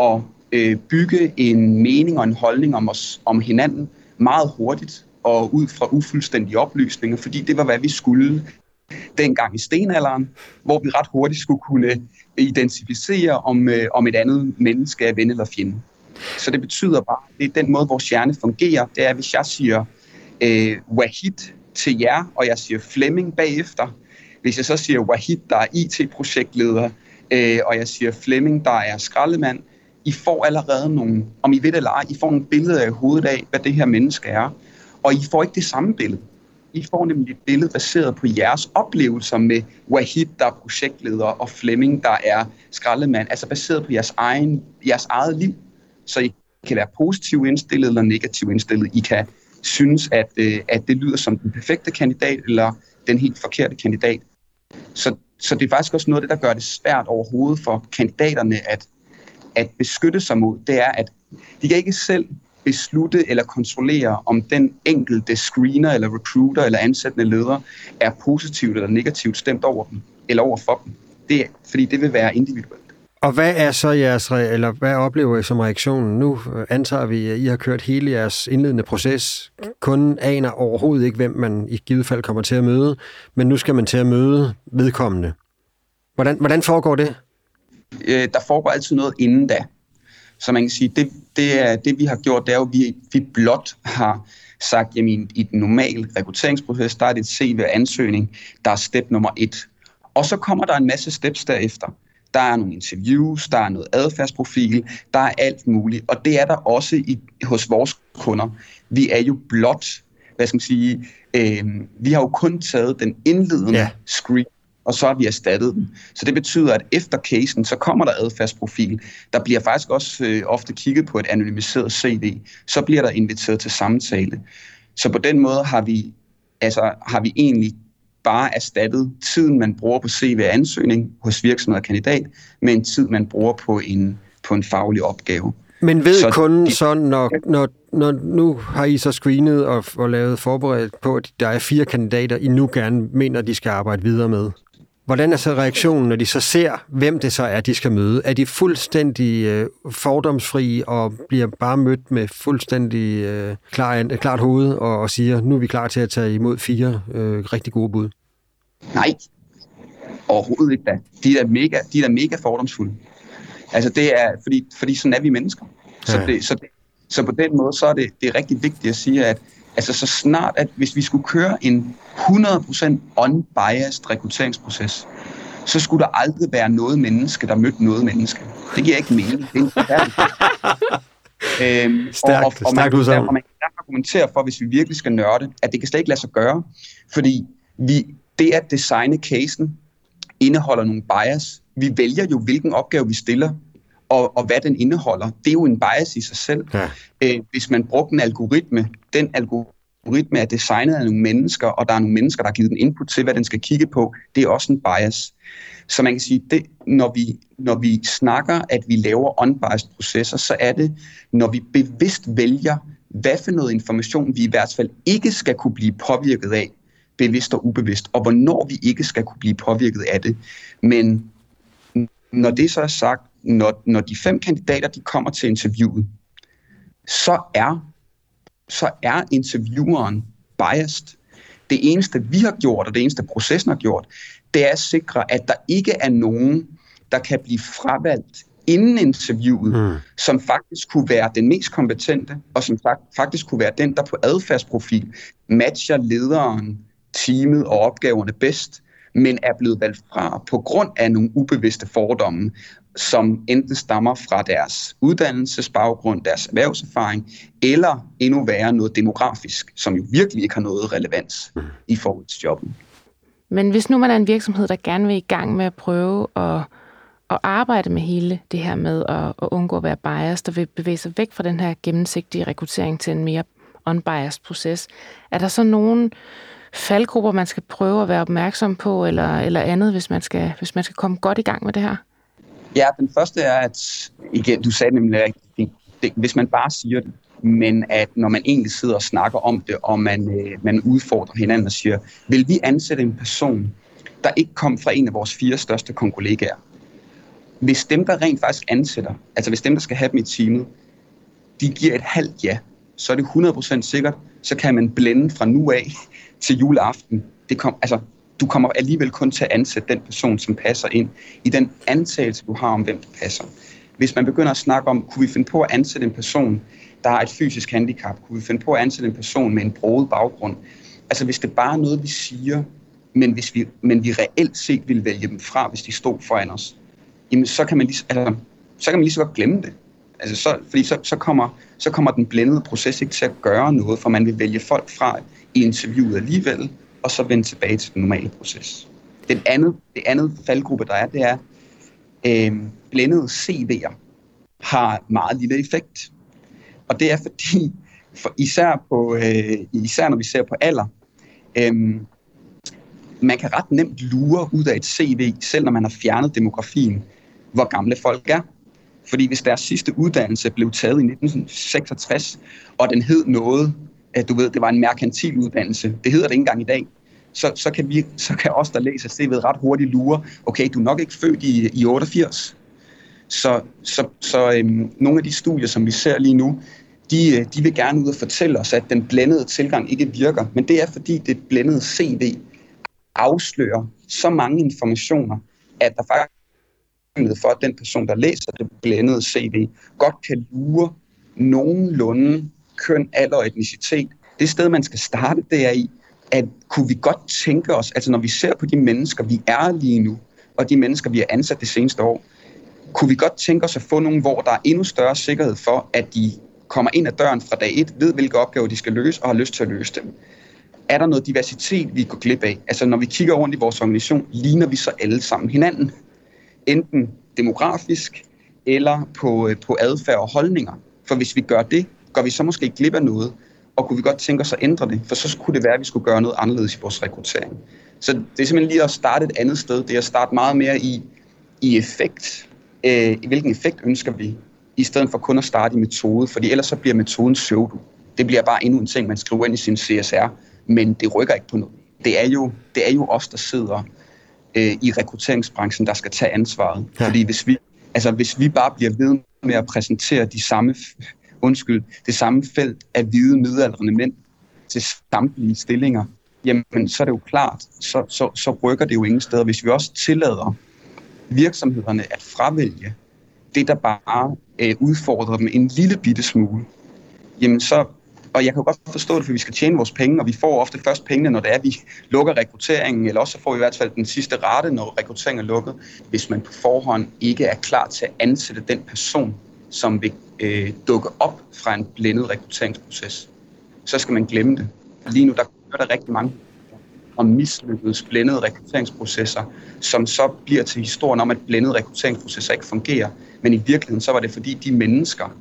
at øh, bygge en mening og en holdning om os, om hinanden meget hurtigt og ud fra ufuldstændige oplysninger, fordi det var, hvad vi skulle dengang i stenalderen, hvor vi ret hurtigt skulle kunne øh, identificere, om, øh, om et andet menneske er ven eller fjende. Så det betyder bare, det er den måde, vores hjerne fungerer, det er, hvis jeg siger øh, Wahid til jer, og jeg siger Flemming bagefter, hvis jeg så siger Wahid, der er IT-projektleder, øh, og jeg siger Flemming, der er skraldemand, I får allerede nogle, om I ved det eller ej, I får nogle billeder i hovedet af, hvad det her menneske er. Og I får ikke det samme billede. I får nemlig et billede baseret på jeres oplevelser med Wahid, der er projektleder, og Flemming, der er skraldemand. Altså baseret på jeres, egen, jeres eget liv. Så I kan være positivt indstillet eller negativt indstillet. I kan synes, at, øh, at det lyder som den perfekte kandidat, eller den helt forkerte kandidat. Så, så det er faktisk også noget af det, der gør det svært overhovedet for kandidaterne at, at beskytte sig mod. Det er, at de kan ikke selv beslutte eller kontrollere, om den enkelte screener eller recruiter eller ansættende leder er positivt eller negativt stemt over dem, eller over for dem. Det, fordi det vil være individuelt. Og hvad er så jeres, eller hvad oplever I som reaktion? Nu antager vi, at I har kørt hele jeres indledende proces. Kun aner overhovedet ikke, hvem man i givet fald kommer til at møde, men nu skal man til at møde vedkommende. Hvordan, hvordan foregår det? Øh, der foregår altid noget inden da. Så man kan sige, det, det, er, det vi har gjort, det er jo, at vi, vi blot har sagt, jamen i den normale rekrutteringsproces, der er det et CV-ansøgning, der er step nummer et. Og så kommer der en masse steps derefter. Der er nogle interviews, der er noget adfærdsprofil, der er alt muligt. Og det er der også i, hos vores kunder. Vi er jo blot, hvad skal man sige, øh, vi har jo kun taget den indledende ja. screen og så har vi erstattet den. Så det betyder, at efter casen, så kommer der adfærdsprofil. Der bliver faktisk også øh, ofte kigget på et anonymiseret CV. Så bliver der inviteret til samtale. Så på den måde har vi, altså, har vi egentlig bare erstattet tiden, man bruger på CV-ansøgning hos virksomhed og kandidat, med en tid, man bruger på en, på en faglig opgave. Men ved så kunden de, så, når, når, når nu har I så screenet og, og lavet forberedt på, at der er fire kandidater, I nu gerne mener, de skal arbejde videre med? Hvordan er så reaktionen, når de så ser, hvem det så er, de skal møde? Er de fuldstændig øh, fordomsfri og bliver bare mødt med fuldstændig øh, klar, klart hoved og, og siger, nu er vi klar til at tage imod fire øh, rigtig gode bud? Nej, overhovedet ikke da. De er mega, de er mega fordomsfulde. Altså det er, fordi, fordi sådan er vi mennesker. Så, ja. det, så, det, så på den måde, så er det, det er rigtig vigtigt at sige, at Altså så snart, at hvis vi skulle køre en 100% unbiased rekrutteringsproces, så skulle der aldrig være noget menneske, der mødte noget menneske. Det giver ikke mening. Det er (laughs) øhm, stærkt, og, og, og, man, og man kan argumentere for, hvis vi virkelig skal nørde, at det kan slet ikke lade sig gøre, fordi vi, det at designe casen indeholder nogle bias. Vi vælger jo, hvilken opgave vi stiller og, og hvad den indeholder. Det er jo en bias i sig selv. Ja. Øh, hvis man bruger en algoritme, den algoritme er designet af nogle mennesker, og der er nogle mennesker, der har givet den input til, hvad den skal kigge på, det er også en bias. Så man kan sige, det, når, vi, når vi snakker, at vi laver unbiased processer, så er det, når vi bevidst vælger, hvad for noget information vi i hvert fald ikke skal kunne blive påvirket af, bevidst og ubevidst, og hvornår vi ikke skal kunne blive påvirket af det. Men når det så er sagt, når, når de fem kandidater de kommer til interviewet, så er, så er intervieweren biased. Det eneste, vi har gjort, og det eneste, processen har gjort, det er at sikre, at der ikke er nogen, der kan blive fravalgt inden interviewet, mm. som faktisk kunne være den mest kompetente, og som faktisk kunne være den, der på adfærdsprofil matcher lederen, teamet og opgaverne bedst, men er blevet valgt fra på grund af nogle ubevidste fordomme, som enten stammer fra deres uddannelsesbaggrund, deres erhvervserfaring, eller endnu værre noget demografisk, som jo virkelig ikke har noget relevans i forhold til jobben. Men hvis nu man er en virksomhed, der gerne vil i gang med at prøve at, at arbejde med hele det her med at, at undgå at være biased, og vil bevæge sig væk fra den her gennemsigtige rekruttering til en mere unbiased proces, er der så nogen faldgrupper, man skal prøve at være opmærksom på, eller, eller andet, hvis man, skal, hvis man skal komme godt i gang med det her? Ja, den første er, at igen, du sagde nemlig rigtigt, det, hvis man bare siger det, men at når man egentlig sidder og snakker om det, og man, øh, man udfordrer hinanden og siger, vil vi ansætte en person, der ikke kom fra en af vores fire største kollegaer? Hvis dem, der rent faktisk ansætter, altså hvis dem, der skal have dem i teamet, de giver et halvt ja, så er det 100% sikkert, så kan man blende fra nu af til juleaften. Det kom, altså, du kommer alligevel kun til at ansætte den person, som passer ind i den antagelse, du har om, hvem der passer. Hvis man begynder at snakke om, kunne vi finde på at ansætte en person, der har et fysisk handicap? Kunne vi finde på at ansætte en person med en broet baggrund? Altså hvis det bare er noget, vi siger, men, hvis vi, men vi reelt set vil vælge dem fra, hvis de stod foran os, jamen så kan man lige, altså, så kan man lige så godt glemme det. Altså så, fordi så, så, kommer, så kommer den blændede proces ikke til at gøre noget, for man vil vælge folk fra i interviewet alligevel, og så vende tilbage til den normale proces. Den andet, det andet faldgruppe, der er, det er, øh, blændede CV'er har meget lille effekt. Og det er fordi, for især, på, øh, især når vi ser på alder, øh, man kan ret nemt lure ud af et CV, selv når man har fjernet demografien, hvor gamle folk er. Fordi hvis deres sidste uddannelse blev taget i 1966, og den hed noget, du ved, det var en merkantil uddannelse, det hedder det ikke engang i dag, så, så, kan vi, så kan os, der læser CV'et, ret hurtigt lure, okay, du er nok ikke født i, i 88. Så, så, så øhm, nogle af de studier, som vi ser lige nu, de, øh, de vil gerne ud og fortælle os, at den blændede tilgang ikke virker. Men det er fordi, det blændede CV afslører så mange informationer, at der faktisk er for, at den person, der læser det blændede CV, godt kan lure nogenlunde køn, alder og etnicitet. Det sted, man skal starte, det er i, at kunne vi godt tænke os, altså når vi ser på de mennesker, vi er lige nu, og de mennesker, vi har ansat det seneste år, kunne vi godt tænke os at få nogen, hvor der er endnu større sikkerhed for, at de kommer ind ad døren fra dag et, ved hvilke opgaver de skal løse, og har lyst til at løse dem. Er der noget diversitet, vi går glip af? Altså når vi kigger rundt i vores organisation, ligner vi så alle sammen hinanden. Enten demografisk, eller på, øh, på adfærd og holdninger. For hvis vi gør det, går vi så måske glip af noget, og kunne vi godt tænke os at ændre det, for så kunne det være, at vi skulle gøre noget anderledes i vores rekruttering. Så det er simpelthen lige at starte et andet sted. Det er at starte meget mere i, i effekt. Øh, hvilken effekt ønsker vi, i stedet for kun at starte i metode, fordi ellers så bliver metoden pseudo. Det bliver bare endnu en ting, man skriver ind i sin CSR, men det rykker ikke på noget. Det er jo, det er jo os, der sidder øh, i rekrutteringsbranchen, der skal tage ansvaret. Ja. Fordi hvis vi, altså, hvis vi bare bliver ved med at præsentere de samme undskyld, det samme felt af hvide midaldrende mænd til samtlige stillinger, jamen så er det jo klart, så, så, så rykker det jo ingen steder. Hvis vi også tillader virksomhederne at fravælge det, der bare øh, udfordrer dem en lille bitte smule, jamen så, og jeg kan godt forstå det, for vi skal tjene vores penge, og vi får ofte først pengene, når det er, vi lukker rekrutteringen, eller også så får vi i hvert fald den sidste rate, når rekrutteringen er lukket, hvis man på forhånd ikke er klar til at ansætte den person, som vil øh, dukke op fra en blændet rekrutteringsproces, så skal man glemme det. Lige nu der kører der rigtig mange om mislykkede blændede rekrutteringsprocesser, som så bliver til historien om, at blændede rekrutteringsprocesser ikke fungerer. Men i virkeligheden så var det fordi de mennesker,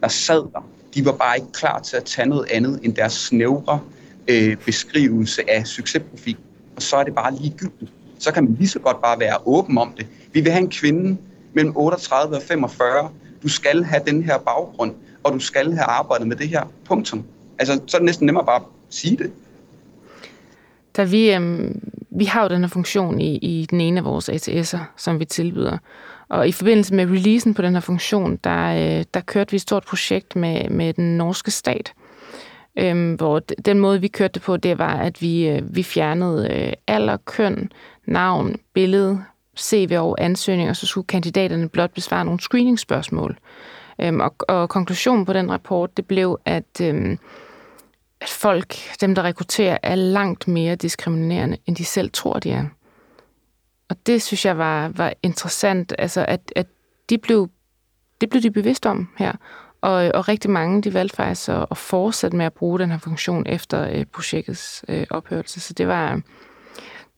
der sad der, de var bare ikke klar til at tage noget andet end deres snævre øh, beskrivelse af succesprofil. Og så er det bare ligegyldigt. Så kan man lige så godt bare være åben om det. Vi vil have en kvinde mellem 38 og 45, du skal have den her baggrund, og du skal have arbejdet med det her. Punktum. Altså, så er det næsten nemmere bare at sige det. da vi, øhm, vi har jo den her funktion i, i den ene af vores ATS'er, som vi tilbyder. Og i forbindelse med releasen på den her funktion, der, øh, der kørte vi et stort projekt med, med den norske stat, øhm, hvor den måde, vi kørte det på, det var, at vi, øh, vi fjernede øh, alder, køn, navn, billede, CV og ansøgninger, så skulle kandidaterne blot besvare nogle screeningsspørgsmål. Øhm, og, og konklusionen på den rapport, det blev, at, øhm, at folk, dem der rekrutterer, er langt mere diskriminerende, end de selv tror, de er. Og det synes jeg var, var interessant, altså at, at de blev, det blev de bevidst om her. Og, og rigtig mange, de valgte faktisk at, at fortsætte med at bruge den her funktion efter øh, projektets øh, ophørelse. Så det var,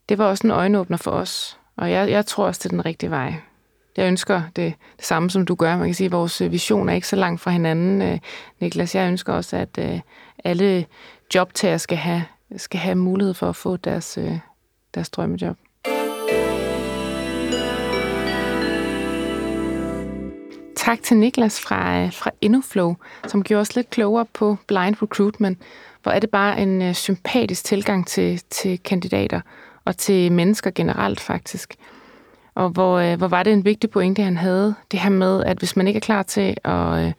det var også en øjenåbner for os. Og jeg, jeg tror også, det er den rigtige vej. Jeg ønsker det, det samme, som du gør. Man kan sige, at vores øh, vision er ikke så langt fra hinanden, øh, Niklas. Jeg ønsker også, at øh, alle jobtager skal have, skal have mulighed for at få deres, øh, deres drømmejob. Tak til Niklas fra, øh, fra InnoFlow, som gjorde os lidt klogere på blind recruitment. Hvor er det bare en øh, sympatisk tilgang til, til kandidater og til mennesker generelt faktisk. Og hvor, øh, hvor var det en vigtig pointe, han havde, det her med, at hvis man ikke er klar til at, uh,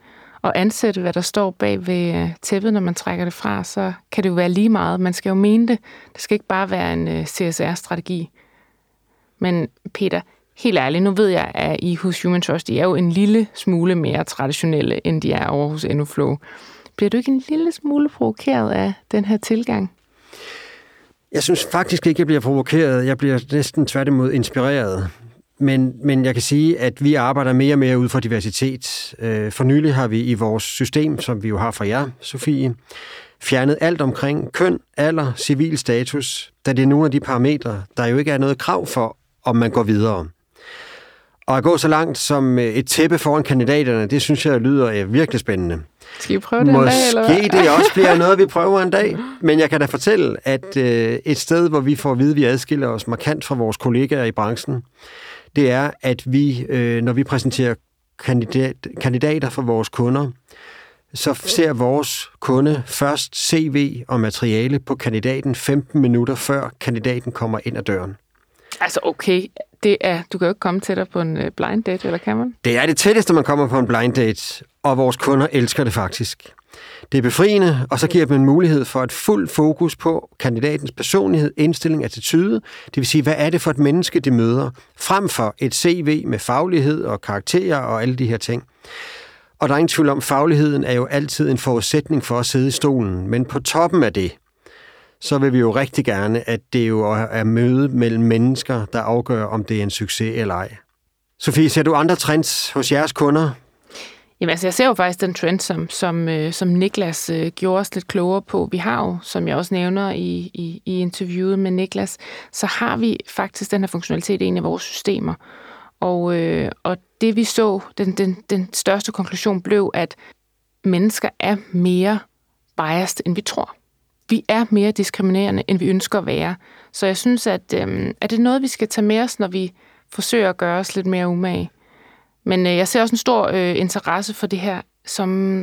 at ansætte, hvad der står bag ved øh, tæppet, når man trækker det fra, så kan det jo være lige meget. Man skal jo mene det. Det skal ikke bare være en CSR-strategi. Men Peter, helt ærligt, nu ved jeg, at I hos Human Trust, I er jo en lille smule mere traditionelle, end de er over hos EndoFlow. Bliver du ikke en lille smule provokeret af den her tilgang? Jeg synes faktisk ikke, jeg bliver provokeret. Jeg bliver næsten tværtimod inspireret. Men, men jeg kan sige, at vi arbejder mere og mere ud fra diversitet. Øh, for nylig har vi i vores system, som vi jo har fra jer, Sofie, fjernet alt omkring køn, alder, civil status, da det er nogle af de parametre, der jo ikke er noget krav for, om man går videre. Og at gå så langt som øh, et tæppe foran kandidaterne, det synes jeg lyder øh, virkelig spændende. Skal vi prøve det Måske en dag, eller det også bliver (laughs) noget, vi prøver en dag. Men jeg kan da fortælle, at øh, et sted, hvor vi får at vide, at vi adskiller os markant fra vores kollegaer i branchen, det er, at vi, når vi præsenterer kandidat, kandidater for vores kunder, så ser vores kunde først CV og materiale på kandidaten 15 minutter før kandidaten kommer ind ad døren. Altså okay, det er, du kan jo ikke komme tættere på en øh, blind date, eller kan man? Det er det tætteste, man kommer på en blind date, og vores kunder elsker det faktisk. Det er befriende, og så giver dem en mulighed for et fuld fokus på kandidatens personlighed, indstilling, attitude. Det vil sige, hvad er det for et menneske, de møder, frem for et CV med faglighed og karakterer og alle de her ting. Og der er ingen tvivl om, fagligheden er jo altid en forudsætning for at sidde i stolen. Men på toppen af det, så vil vi jo rigtig gerne, at det jo er møde mellem mennesker, der afgør, om det er en succes eller ej. Sofie, ser du andre trends hos jeres kunder? Jamen altså, jeg ser jo faktisk den trend, som, som, øh, som Niklas øh, gjorde os lidt klogere på. Vi har jo, som jeg også nævner i, i, i interviewet med Niklas, så har vi faktisk den her funktionalitet i en af vores systemer. Og, øh, og det vi så, den, den, den største konklusion blev, at mennesker er mere biased, end vi tror vi er mere diskriminerende, end vi ønsker at være. Så jeg synes, at, øh, er det noget, vi skal tage med os, når vi forsøger at gøre os lidt mere umage. Men øh, jeg ser også en stor øh, interesse for det her, som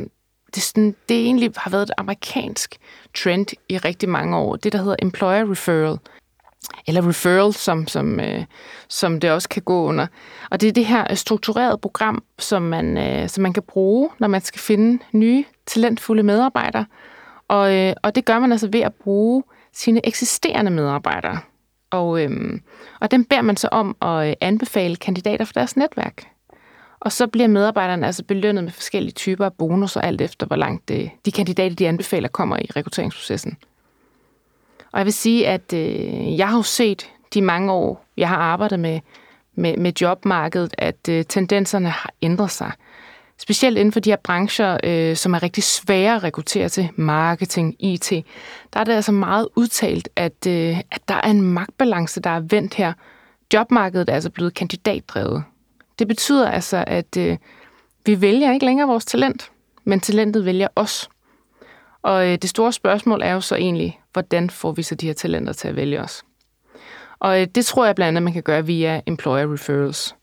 det, sådan, det egentlig har været et amerikansk trend i rigtig mange år. Det, der hedder employer referral. Eller referral, som, som, øh, som det også kan gå under. Og det er det her øh, strukturerede program, som man, øh, som man kan bruge, når man skal finde nye, talentfulde medarbejdere, og, øh, og det gør man altså ved at bruge sine eksisterende medarbejdere. Og, øh, og dem beder man så om at øh, anbefale kandidater for deres netværk. Og så bliver medarbejderne altså belønnet med forskellige typer af og alt efter hvor langt det, de kandidater, de anbefaler, kommer i rekrutteringsprocessen. Og jeg vil sige, at øh, jeg har jo set de mange år, jeg har arbejdet med, med, med jobmarkedet, at øh, tendenserne har ændret sig specielt inden for de her brancher, øh, som er rigtig svære at rekruttere til, marketing, IT, der er det altså meget udtalt, at, øh, at der er en magtbalance, der er vendt her. Jobmarkedet er altså blevet kandidatdrevet. Det betyder altså, at øh, vi vælger ikke længere vores talent, men talentet vælger os. Og øh, det store spørgsmål er jo så egentlig, hvordan får vi så de her talenter til at vælge os? Og øh, det tror jeg blandt andet, man kan gøre via employer referrals.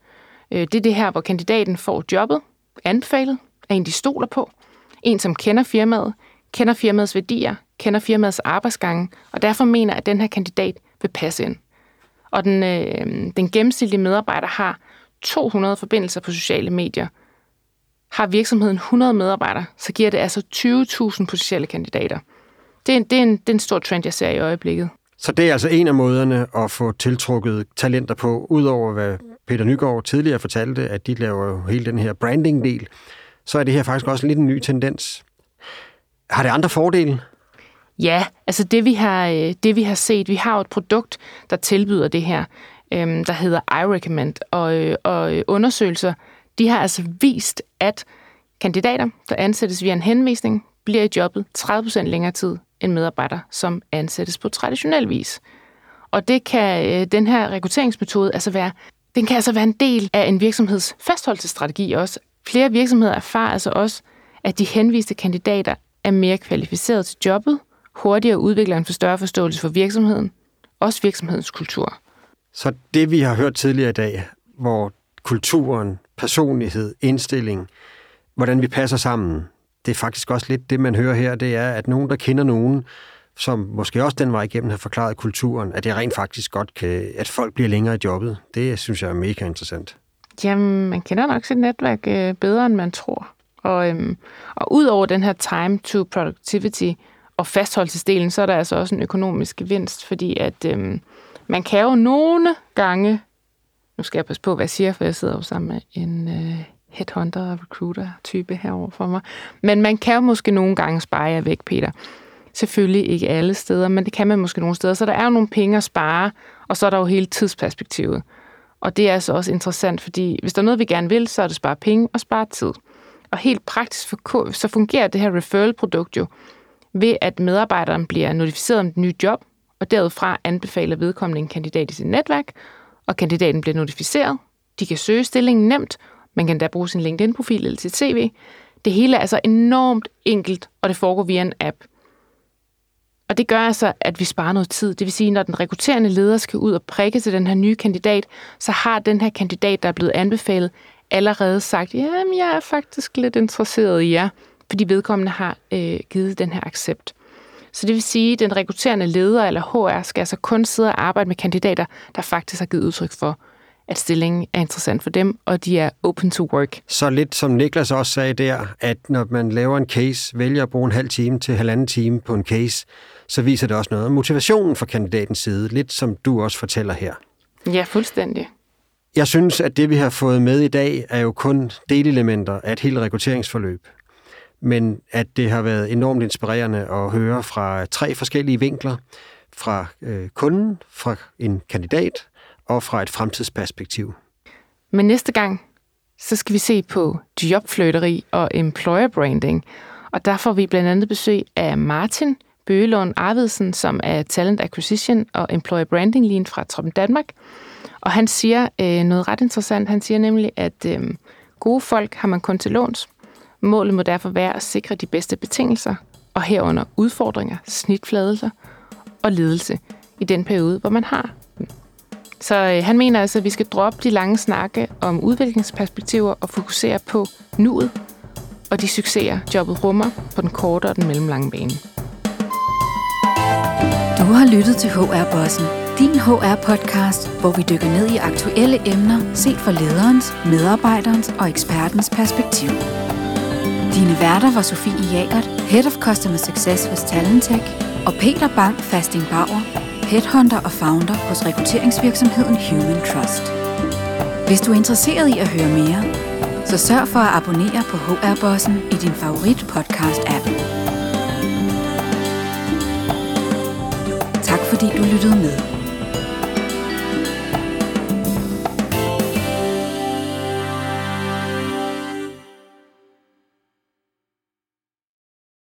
Øh, det er det her, hvor kandidaten får jobbet, anbefalet af en, de stoler på. En, som kender firmaet, kender firmaets værdier, kender firmaets arbejdsgange, og derfor mener, at den her kandidat vil passe ind. Og den, øh, den gennemsnitlige medarbejder har 200 forbindelser på sociale medier. Har virksomheden 100 medarbejdere, så giver det altså 20.000 potentielle kandidater. Det er, en, det, er en, det er en stor trend, jeg ser i øjeblikket. Så det er altså en af måderne at få tiltrukket talenter på, udover hvad Peter Nygaard tidligere fortalte, at de laver jo hele den her branding-del, så er det her faktisk også lidt en ny tendens. Har det andre fordele? Ja, altså det vi har, øh, det vi har set, vi har jo et produkt, der tilbyder det her, øhm, der hedder I Recommend. og, øh, og øh, undersøgelser, de har altså vist, at kandidater, der ansættes via en henvisning, bliver i jobbet 30% længere tid end medarbejdere, som ansættes på traditionel vis. Og det kan øh, den her rekrutteringsmetode altså være, den kan altså være en del af en virksomheds fastholdelsesstrategi også. Flere virksomheder erfarer altså også, at de henviste kandidater er mere kvalificeret til jobbet, hurtigere udvikler en for større forståelse for virksomheden, også virksomhedens kultur. Så det, vi har hørt tidligere i dag, hvor kulturen, personlighed, indstilling, hvordan vi passer sammen, det er faktisk også lidt det, man hører her, det er, at nogen, der kender nogen, som måske også den vej igennem har forklaret kulturen, at det rent faktisk godt kan, at folk bliver længere i jobbet. Det synes jeg er mega interessant. Jamen, man kender nok sit netværk øh, bedre, end man tror. Og, øhm, og ud over den her time to productivity og fastholdelsesdelen, så er der altså også en økonomisk gevinst, fordi at øhm, man kan jo nogle gange, nu skal jeg passe på, hvad jeg siger, for jeg sidder jo sammen med en øh, headhunter og recruiter-type herover for mig, men man kan jo måske nogle gange spare jer væk, Peter. Selvfølgelig ikke alle steder, men det kan man måske nogle steder. Så der er jo nogle penge at spare, og så er der jo hele tidsperspektivet. Og det er altså også interessant, fordi hvis der er noget, vi gerne vil, så er det spare penge og spare tid. Og helt praktisk så fungerer det her referral-produkt jo ved, at medarbejderen bliver notificeret om den nye job, og derudfra anbefaler vedkommende en kandidat i sit netværk, og kandidaten bliver notificeret. De kan søge stillingen nemt. Man kan da bruge sin LinkedIn-profil eller sit CV. Det hele er altså enormt enkelt, og det foregår via en app. Og det gør altså, at vi sparer noget tid. Det vil sige, når den rekrutterende leder skal ud og prikke til den her nye kandidat, så har den her kandidat, der er blevet anbefalet, allerede sagt, jamen jeg er faktisk lidt interesseret i jer, fordi vedkommende har øh, givet den her accept. Så det vil sige, at den rekrutterende leder eller HR skal altså kun sidde og arbejde med kandidater, der faktisk har givet udtryk for, at stillingen er interessant for dem, og de er open to work. Så lidt som Niklas også sagde der, at når man laver en case, vælger at bruge en halv time til halvanden time på en case, så viser det også noget om motivationen fra kandidatens side, lidt som du også fortæller her. Ja, fuldstændig. Jeg synes, at det vi har fået med i dag, er jo kun delelementer af et helt rekrutteringsforløb. Men at det har været enormt inspirerende at høre fra tre forskellige vinkler, fra øh, kunden, fra en kandidat og fra et fremtidsperspektiv. Men næste gang, så skal vi se på jobfløteri og employer branding. Og der får vi blandt andet besøg af Martin Bøgelund Arvidsen, som er Talent Acquisition og Employer Branding Lean fra Troppen Danmark. Og han siger øh, noget ret interessant. Han siger nemlig, at øh, gode folk har man kun til låns. Målet må derfor være at sikre de bedste betingelser, og herunder udfordringer, snitfladelser og ledelse i den periode, hvor man har Så øh, han mener altså, at vi skal droppe de lange snakke om udviklingsperspektiver og fokusere på nuet og de succeser, jobbet rummer på den korte og den mellemlange bane. Du har lyttet til HR-bossen, din HR-podcast, hvor vi dykker ned i aktuelle emner set fra lederens, medarbejderens og ekspertens perspektiv. Dine værter var Sofie Jagert, Head of Customer Success hos Talentech, og Peter Bang Fasting Bauer, Headhunter og founder hos rekrutteringsvirksomheden Human Trust. Hvis du er interesseret i at høre mere, så sørg for at abonnere på HR-bossen i din favorit podcast-app. Tak fordi du lyttede med.